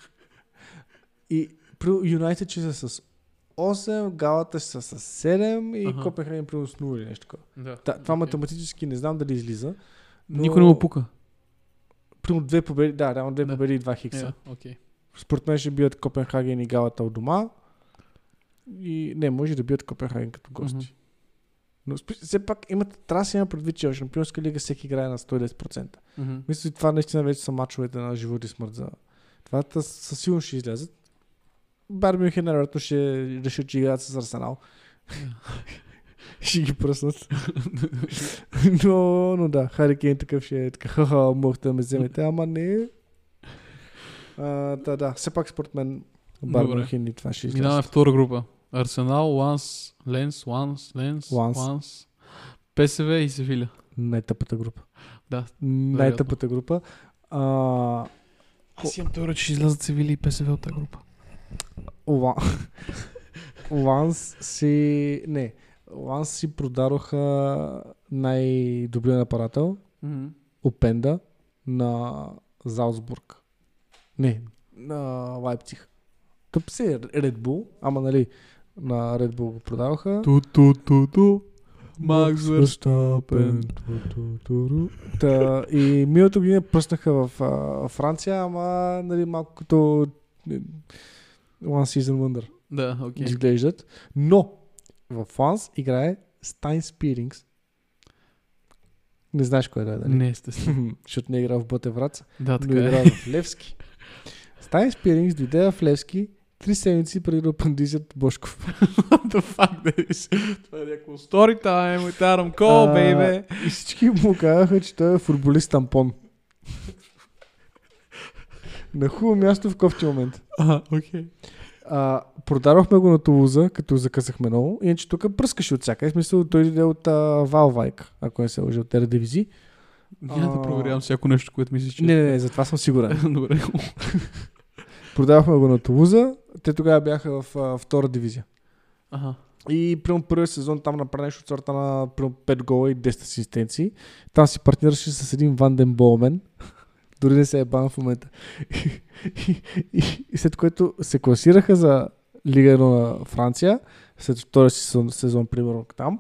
S2: и при Юнайтед ще са с 8, Галата ще са с 7 и
S1: Аха.
S2: Копенхаген примерно с 0 или нещо такова.
S1: Да.
S2: Та, това математически не знам дали излиза. Но...
S1: Никой не му пука.
S2: Примерно две победи, да, реално две
S1: Да.
S2: победи и два хикса.
S1: Yeah, окей.
S2: Според мен ще бият Копенхаген и Галата от дома. И не, може да бият Копенхаген като гости.
S1: Мгм.
S2: Но все пак имат, трябва да се има предвид, че в Шампионска лига всеки играе на 110%.
S1: Мгм.
S2: Мисля, това наистина вече са мачовете на живот и смърт за... Това със сигурност ще излязат. Бар Мюнхен вероятно ще решат, че играят с Арсенал. ще ги пръснат. но, но да, Хари Кейн такъв ще е така, ха-ха, мохте да ме вземете, ама не. А, да, да, все пак според мен Бар
S1: Добре.
S2: Мюнхен и това ще
S1: Минаваме
S2: излязат.
S1: втора група. Арсенал, Ланс, Ленс, Ланс, Ленс,
S2: Ланс.
S1: Ланс, ПСВ и Севиля.
S2: Най-тъпата група.
S1: Да,
S2: Най-тъпата група. А,
S1: Аз имам теория, че излязат Севиля и ПСВ от тази група.
S2: Ла... Ланс си... Не. Ланс си продадоха най-добрия напарател, Опенда, на Залцбург. Не, на Лайпциг. Тъп си е Red Bull, ама нали на Red Bull го продаваха.
S1: Ту, ту, ту, ту. Макс
S2: Верстапен. Та, и миналата година пръснаха в а, Франция, ама нали, малко като е, One Season Wonder.
S1: Да, окей.
S2: изглеждат. Но в Фланс играе Стайн Спирингс. Не знаеш кой е, да, дали?
S1: Не, естествено.
S2: Защото не е играл в Ботеврац,
S1: Да,
S2: но
S1: така
S2: е
S1: е.
S2: играл в Левски. Стайн Спирингс дойде в Левски три седмици преди да пандизят Бошков.
S1: The fuck, Davis? Това е някакво story time with Adam Cole, baby.
S2: И всички му казаха, че той е футболист тампон. На хубаво място в кофти момент.
S1: Ага, окей.
S2: А, продадохме го на Тулуза, като заказахме много. Иначе тук пръскаше от всяка. В смисъл, той иде от а, Валвайк, ако не се лъжа, от Ердивизи.
S1: Няма да проверявам всяко нещо, което мислиш, че...
S2: Не, не, не, за това съм сигурен.
S1: Добре.
S2: Продавахме го на Тулуза. Те тогава бяха в а, втора дивизия.
S1: Ага.
S2: И при първия сезон там направи нещо от сорта на примерно 5 гола и 10 асистенции. Там си партнираше с един Ванден Болмен. Дори не се е бан в момента. и, и, и, след което се класираха за Лига 1 на Франция, след втория си сезон, сезон примерно там,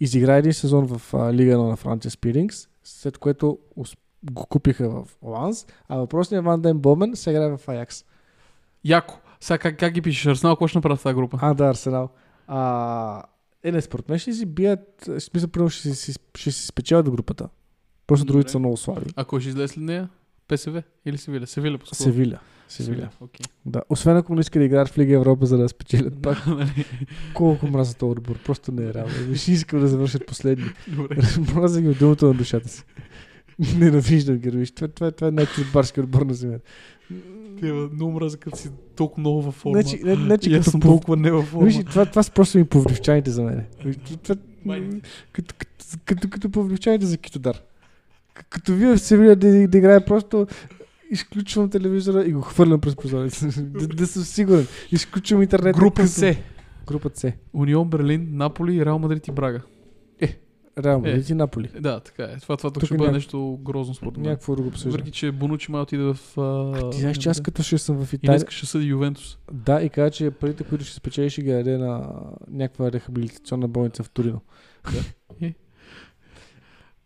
S2: изигра един сезон в а, Лига 1 на Франция Спирингс, след което го купиха в Ланс, а въпросният Ванден Болмен се играе в Аякс.
S1: Яко. Сега как, как ги пишеш? Арсенал, какво ще направи в тази група?
S2: А, да, Арсенал. А, е, не, според мен ще си бият, в смисъл, примерно ще си, ще си спечелят групата. Просто другите са много слаби.
S1: А кой ще излезе след нея? ПСВ или Севиля? Севиля по
S2: Севиля. Севиля.
S1: Окей.
S2: Да. Освен ако не искат да играят в Лига Европа, за да спечелят пак.
S1: Нали.
S2: Колко мраза този отбор. Просто не е реално. Ще искам да завършат последни. Мраза ги от думата на душата си. Ненавиждам виж. Това, това, това е най-чудбарски отбор на земята.
S1: Ти бе, много мраза, като си толкова много във форма.
S2: Че, не, не, че като
S1: съм
S2: пов-
S1: толкова не във форма.
S2: Виж, това, това са просто ми повлivчаните за мен. Това, като, като, като, като повливчаните за Китодар. Като вие се видят да, да играе просто изключвам телевизора и го хвърлям през прозорец. да, да съм сигурен. Изключвам интернет.
S1: Група С.
S2: Група С.
S1: Унион Берлин, Наполи, Реал Мадрид и Брага.
S2: Реал
S1: Е.
S2: Мадрид и Наполи.
S1: Е, Да, така е. Това, това тук
S2: Тук
S1: ще бъде
S2: няк-
S1: нещо грозно според мен.
S2: Някакво друго обсъждане.
S1: Въпреки, че Бонучи май отиде в... А,
S2: Ти знаеш, че аз като ще съм в
S1: И
S2: Италия.
S1: днес ще съди Ювентус.
S2: Да, и каза, че парите, които ще спечели, ще ги даде на някаква рехабилитационна болница в Торино.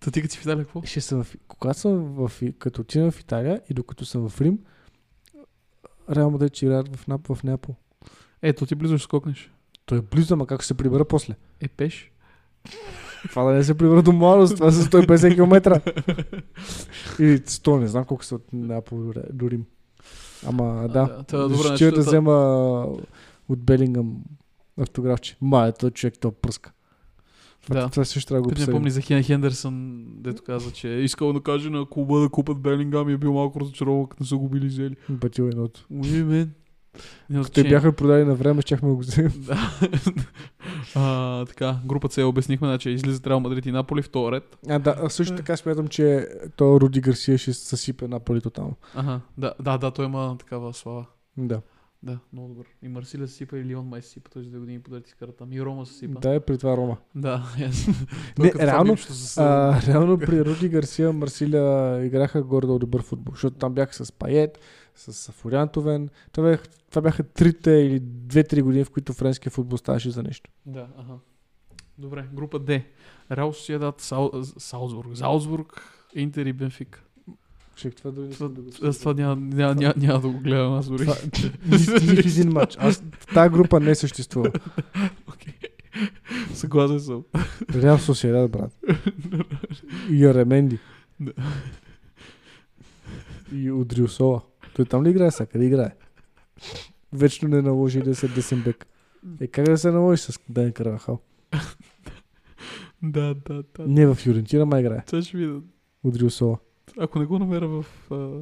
S1: Та ти като си в Италия, какво?
S2: Ще съм в... Когато съм в... Като отидем в Италия и докато съм в Рим, Реал Мадрид ще играят в, Нап... в Неапол.
S1: Ето, ти близо ще скокнеш.
S2: Той е близо, ама как ще се прибера после?
S1: Е, пеш.
S2: Това да не се до младост, това са 150 км. Или 100, не знам колко са от Неапол до, Ре- до Рим. Ама да,
S1: да, това е добре,
S2: да взема от Белингъм автографче. Ма, е, този човек, то пръска.
S1: Да.
S2: това също трябва да го
S1: не
S2: обсъдим.
S1: помни за Хен Хендерсън, дето каза, че е искал да каже на клуба да купат Белингам и е бил малко разочарован, като не са го били взели.
S2: Батил едното.
S1: Уи, мен. Няма
S2: Те
S1: значение.
S2: бяха продали на време, щяхме да го вземем.
S1: А, така, група С обяснихме, значи излизат Реал Мадрид и Наполи, втори ред.
S2: А, да, също така смятам, че то Руди Гарсия ще съсипе Наполи тотално.
S1: Ага, да, да, да, той има такава слава.
S2: Да.
S1: Да, много добър. И Марсилия се сипа и Лион май се сипа този две години подред изкара там. И Рома се сипа.
S2: Да, е при това Рома.
S1: Да.
S2: Не, реално, А, реално при Руди Гарсия Марсиля играха горе добър футбол, защото там бяха с Пает, с Фориантовен. Това бяха, това бяха трите или две-три години, в които френския футбол ставаше за нещо.
S1: Да, ага. Добре, група Д. Реал Сосиедат, Сау... Салцбург, Залцбург, Интер и Бенфик.
S2: Ще това дори не
S1: Това,
S2: да го
S1: аз това няма, няма, няма, няма да го гледам аз дори.
S2: Нито един матч. Аз, тази група не съществува.
S1: Окей. Съгласен съм.
S2: Реал Сосиедад, брат. И Яременди.
S1: Да.
S2: И Удриусола. Той там ли играе сега? Къде играе? Вечно не наложи да се десен бек. Е, как да се наложи с Ден Карвахал?
S1: Да, да, да.
S2: Не, в Фиорентина май играе.
S1: Сега ще видя.
S2: Удриусола.
S1: Ако не го намеря в... А...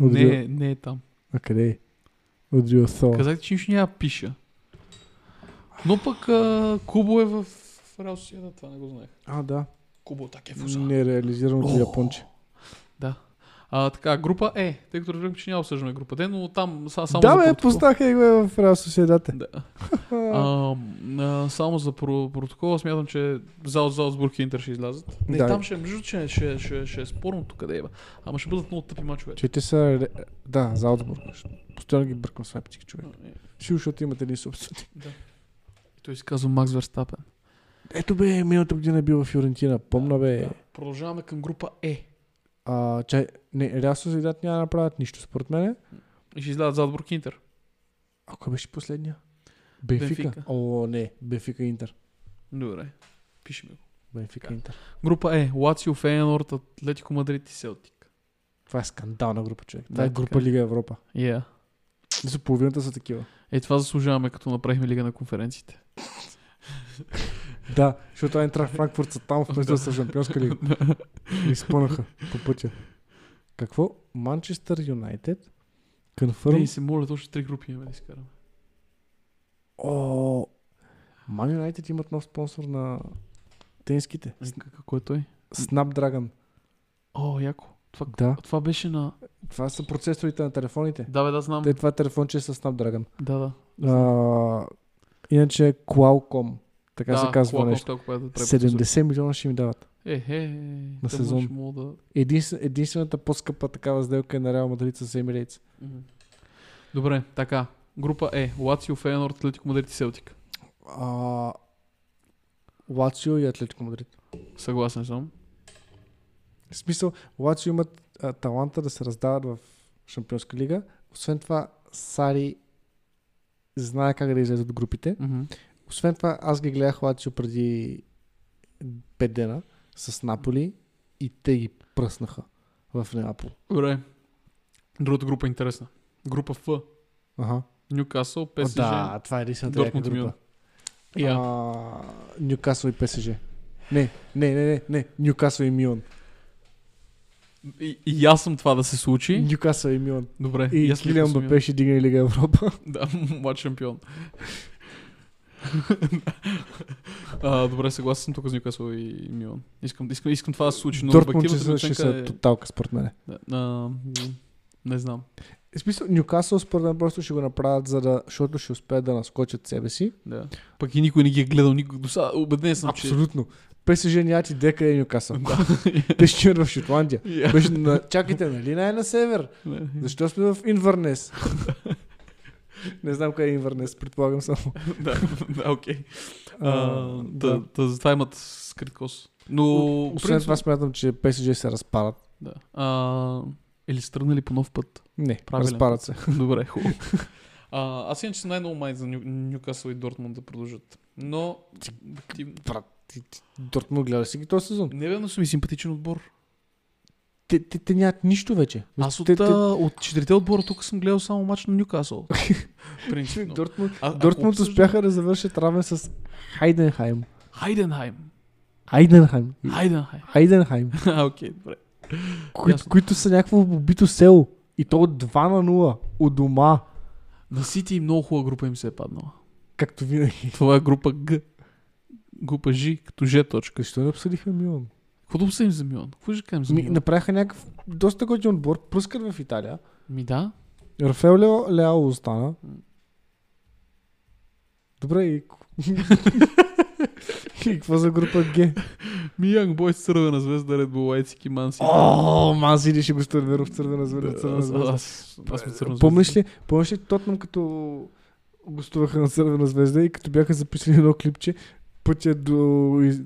S2: Удрио...
S1: Не, не е там.
S2: А къде е? Удриусола.
S1: Казах ти, че нищо няма пиша. Но пък а, Кубо е в Реал Сосиедат, това не го знаех.
S2: А, да.
S1: Кубо так е фуза.
S2: Нереализираното
S1: О.
S2: японче.
S1: Да. А, така, група Е, тъй като разбирам, че няма обсъждаме група Д, но там са, само
S2: да,
S1: за
S2: бе, поставяха и е в Реал.
S1: Да. А, а, само за про- протокола смятам, че Зал, Залцбург и Интер ще излязат. Не,
S2: Да.
S1: там ще, между другото, ще, ще, ще, е спорното къде е. Ама ще бъдат много тъпи мачове.
S2: Че те са... Да, Залцбург. Постоянно ги бъркам с Лайпциг, човек.
S1: Е,
S2: Сигурно, защото имат един собствени.
S1: Да. И той се казва Макс Верстапен.
S2: Ето бе, миналата година е бил в Фиорентина. Помна бе.
S1: Продължаваме към група Е.
S2: А, чай, не, Реал Сосиедат няма да направят нищо, според мен.
S1: И ще излязат Залцбург и Интер.
S2: А кой беше последния? Бенфика.
S1: Бенфика.
S2: О, не, Бенфика Интер.
S1: Добре. Пишем го.
S2: Бенфика
S1: Така.
S2: Интер.
S1: Група Е. Лацио, Фейенорд, Атлетико Мадрид и Селтик.
S2: Това е скандална група, човек. Това
S1: Да,
S2: е
S1: така
S2: група
S1: е.
S2: Лига Европа.
S1: Yeah.
S2: Мисля, половината са такива.
S1: Е, това заслужаваме, като направихме Лига на конференциите.
S2: Да, защото Айнтрах Франкфурт са там вместо да са Шампионска лига. И спънаха по пътя. Какво? Манчестър Юнайтед?
S1: Не,
S2: Конфърм?
S1: и се моля, точно три групи имаме да изкараме.
S2: О, Ман Юнайтед имат нов спонсор на тенските.
S1: Какво е той?
S2: Snapdragon.
S1: О, яко. Това,
S2: Да.
S1: това беше на...
S2: Това са процесорите на телефоните.
S1: Да, бе, да, знам.
S2: Те, това е телефонче с Snapdragon.
S1: Да, да.
S2: А, иначе Qualcomm. Така
S1: да,
S2: се казва
S1: Qualcomm
S2: нещо.
S1: е да прави процесор.
S2: 70 милиона ще ми дават.
S1: Е, е,
S2: На
S1: те
S2: сезон.
S1: да...
S2: Единствен, единствената по-скъпа такава сделка е на Реал Мадрид с.
S1: Мгм. Добре, така. Група Е. Лацио, Фейенорд, Атлетико Мадрид и Селтик.
S2: А, Лацио и Атлетико Мадрид.
S1: Съгласен съм.
S2: В смисъл, Лацио имат а, таланта да се раздават в Шампионска лига. Освен това, Сари знае как да излезе от групите.
S1: Мгм.
S2: Освен това, аз ги гледах Лацио преди 5 дена с Наполи и те ги пръснаха в Неапол.
S1: Добре. Другата група е интересна. Група Ф.
S2: Ага.
S1: Нюкасъл,
S2: О,
S1: ПСЖ.
S2: да, това е единствената
S1: Дортмунд и Милан.
S2: група.
S1: Я.
S2: А, Нюкасъл и ПСЖ. Не, не, не, не, не. Нюкасъл и Милан.
S1: И, и аз съм това да се случи.
S2: Нюкасъл и Милан.
S1: Добре.
S2: И
S1: аз
S2: Килиан
S1: лично съм
S2: Бапе ще дигне Лига Европа.
S1: Да, млад шампион. А, добре, съгласен съм тук с Нюкасъл и Милан. Искам, искам, искам това да се случи, но
S2: Дортмунд ще, ще са
S1: е...
S2: тоталка, според мен.
S1: Да, а, не знам.
S2: В смисъл, Нюкасъл според мен просто ще го направят, за да, защото ще успеят да наскочат себе си.
S1: Да. Пък и никой не ги е гледал, никой до сега. Убеден съм,
S2: Абсолютно. ПСЖ няма ти дека е Нюкасъл.
S1: че... Да.
S2: Те ще в Шотландия.
S1: Я.
S2: Беше на... Чакайте, нали не е на север? Защо сме в Инвърнес? не знам къде е Инвърнес, предполагам само.
S1: да, да, окей. Затова имат скрит кос. Но,
S2: Освен това смятам, че ПСЖ се разпадат.
S1: Да. А, или са тръгнали по нов път?
S2: Не,
S1: Правилен.
S2: разпадат се.
S1: Добре, хубаво. А, аз иначе съм най-много май за Ню, Нюкасъл и Дортмунд да продължат. Но... обективно-
S2: Брат, ти, ти, Дортмунд гледа си ги този сезон.
S1: Не бе, но съм и симпатичен отбор.
S2: Те, те, те нямат нищо вече.
S1: Аз от,
S2: те,
S1: от четирите отбора тук съм гледал само мач на Нюкасъл. Принципно.
S2: Дортмунд,
S1: А-
S2: успяха да завършат равен с Хайденхайм.
S1: Хайденхайм.
S2: Хайденхайм.
S1: Хайденхайм.
S2: Хайденхайм.
S1: А, окей, добре.
S2: които,
S1: Ясно.
S2: които са някакво убито село. И то от 2 на 0. От дома.
S1: На Сити много хубава група им се е паднала.
S2: Както винаги.
S1: Това е група Г. Група Ж, като Ж точка.
S2: Защо не обсъдихме Милан?
S1: Какво да обсъдим за Милан? Какво ще кажем за
S2: Ми,
S1: Милан?
S2: направиха някакъв доста готин отбор. Пръскат в Италия.
S1: Ми да.
S2: Рафаел Лео, Леао остана. Добре, и... и какво за група Г?
S1: Ми Young Boys, Цървена звезда, Red Bull, Лайцики, Ман Сити.
S2: О, Манзини ще го стървира в цървена звезда. Цървена
S1: Аз,
S2: звезда.
S1: аз, аз сме Цървена.
S2: Помниш ли, помниш ли Тотнам като гостуваха на Цървена звезда и като бяха записали едно клипче, пътя до, из,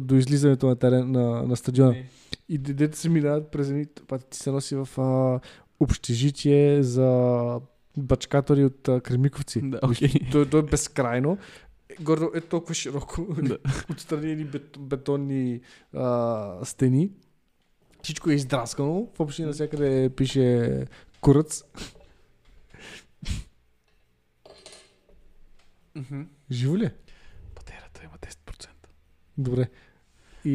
S2: до излизането на, терен, на, на стадиона.
S1: Не.
S2: И дете се минават през едни, ти се носи в а, общежитие за бачкатори от а, Кремиковци.
S1: Да, окей.
S2: То, то е безкрайно. Гордо е толкова широко.
S1: Да.
S2: Отстрани едни бет, бетонни а, стени. Всичко е издраскано. В общи навсякъде пише куръц.
S1: Мгм.
S2: Живо ли? е?
S1: Патерата има 10%.
S2: Добре. И,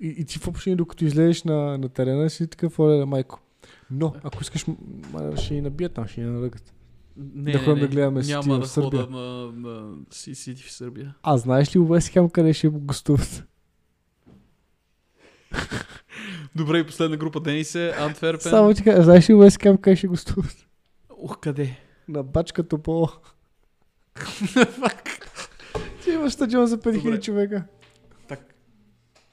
S2: и, и ти в общи докато излезеш на, на терена си такъв, оле, майко. Но, ако искаш, ще ни набият там, ще ни наръгат.
S1: Не,
S2: Да
S1: не,
S2: ходим
S1: не,
S2: да гледаме Сити
S1: Няма
S2: в
S1: да
S2: Сърбия.
S1: хода на, на Си- Сити в Сърбия.
S2: А знаеш ли Уест Хем къде ще гостуват?
S1: Добре, и последна група Денис е Антверпен.
S2: Само ти кажа, знаеш ли Уест Хем къде ще гостуват?
S1: Ух, къде?
S2: На бачка Топола. Ти имаш стадион за 5000
S1: Добре.
S2: човека.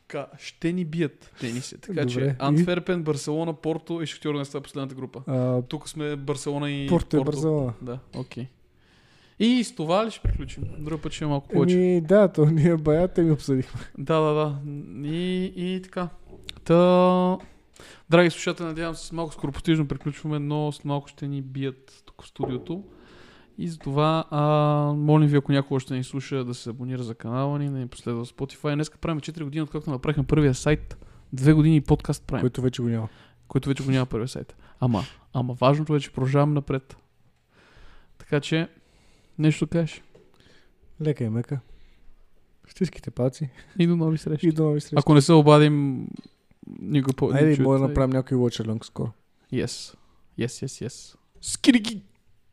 S1: Така, ще ни бият тениси. Така
S2: Добре.
S1: че
S2: И?
S1: Антверпен, Барселона, Порто и Шахтьор не са последната група.
S2: А,
S1: Тук сме Барселона и
S2: Порто е Барселона.
S1: Да, окей. И с това ли ще приключим? Друг път ще е малко повече.
S2: Еми, да, то ние бая, те ми обсъдихме.
S1: Да, да, да. И, и така. Та... Драги слушатели, надявам се, малко скоро постижно приключваме, но с малко ще ни бият тук в студиото. И затова, а, молим ви, ако някой още ни слуша, да се абонира за канала ни, да ни последва в Spotify. Днеска правим 4 години, откакто направихме първия сайт. Две години и подкаст правим,
S2: Който вече го няма.
S1: който вече го няма първия сайт. Ама, ама важното е, че продължаваме напред. Така че, нещо кажеш.
S2: Лека и мека. Стиските паци
S1: И до нови срещи.
S2: и до нови срещи.
S1: Ако не се обадим, никога по
S2: Айде, може да направим някой watch along скоро.
S1: Yes. Yes, yes, yes. Скирики.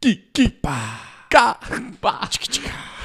S1: Geek, geek, bah. Ga, bah. Chicka, chicka.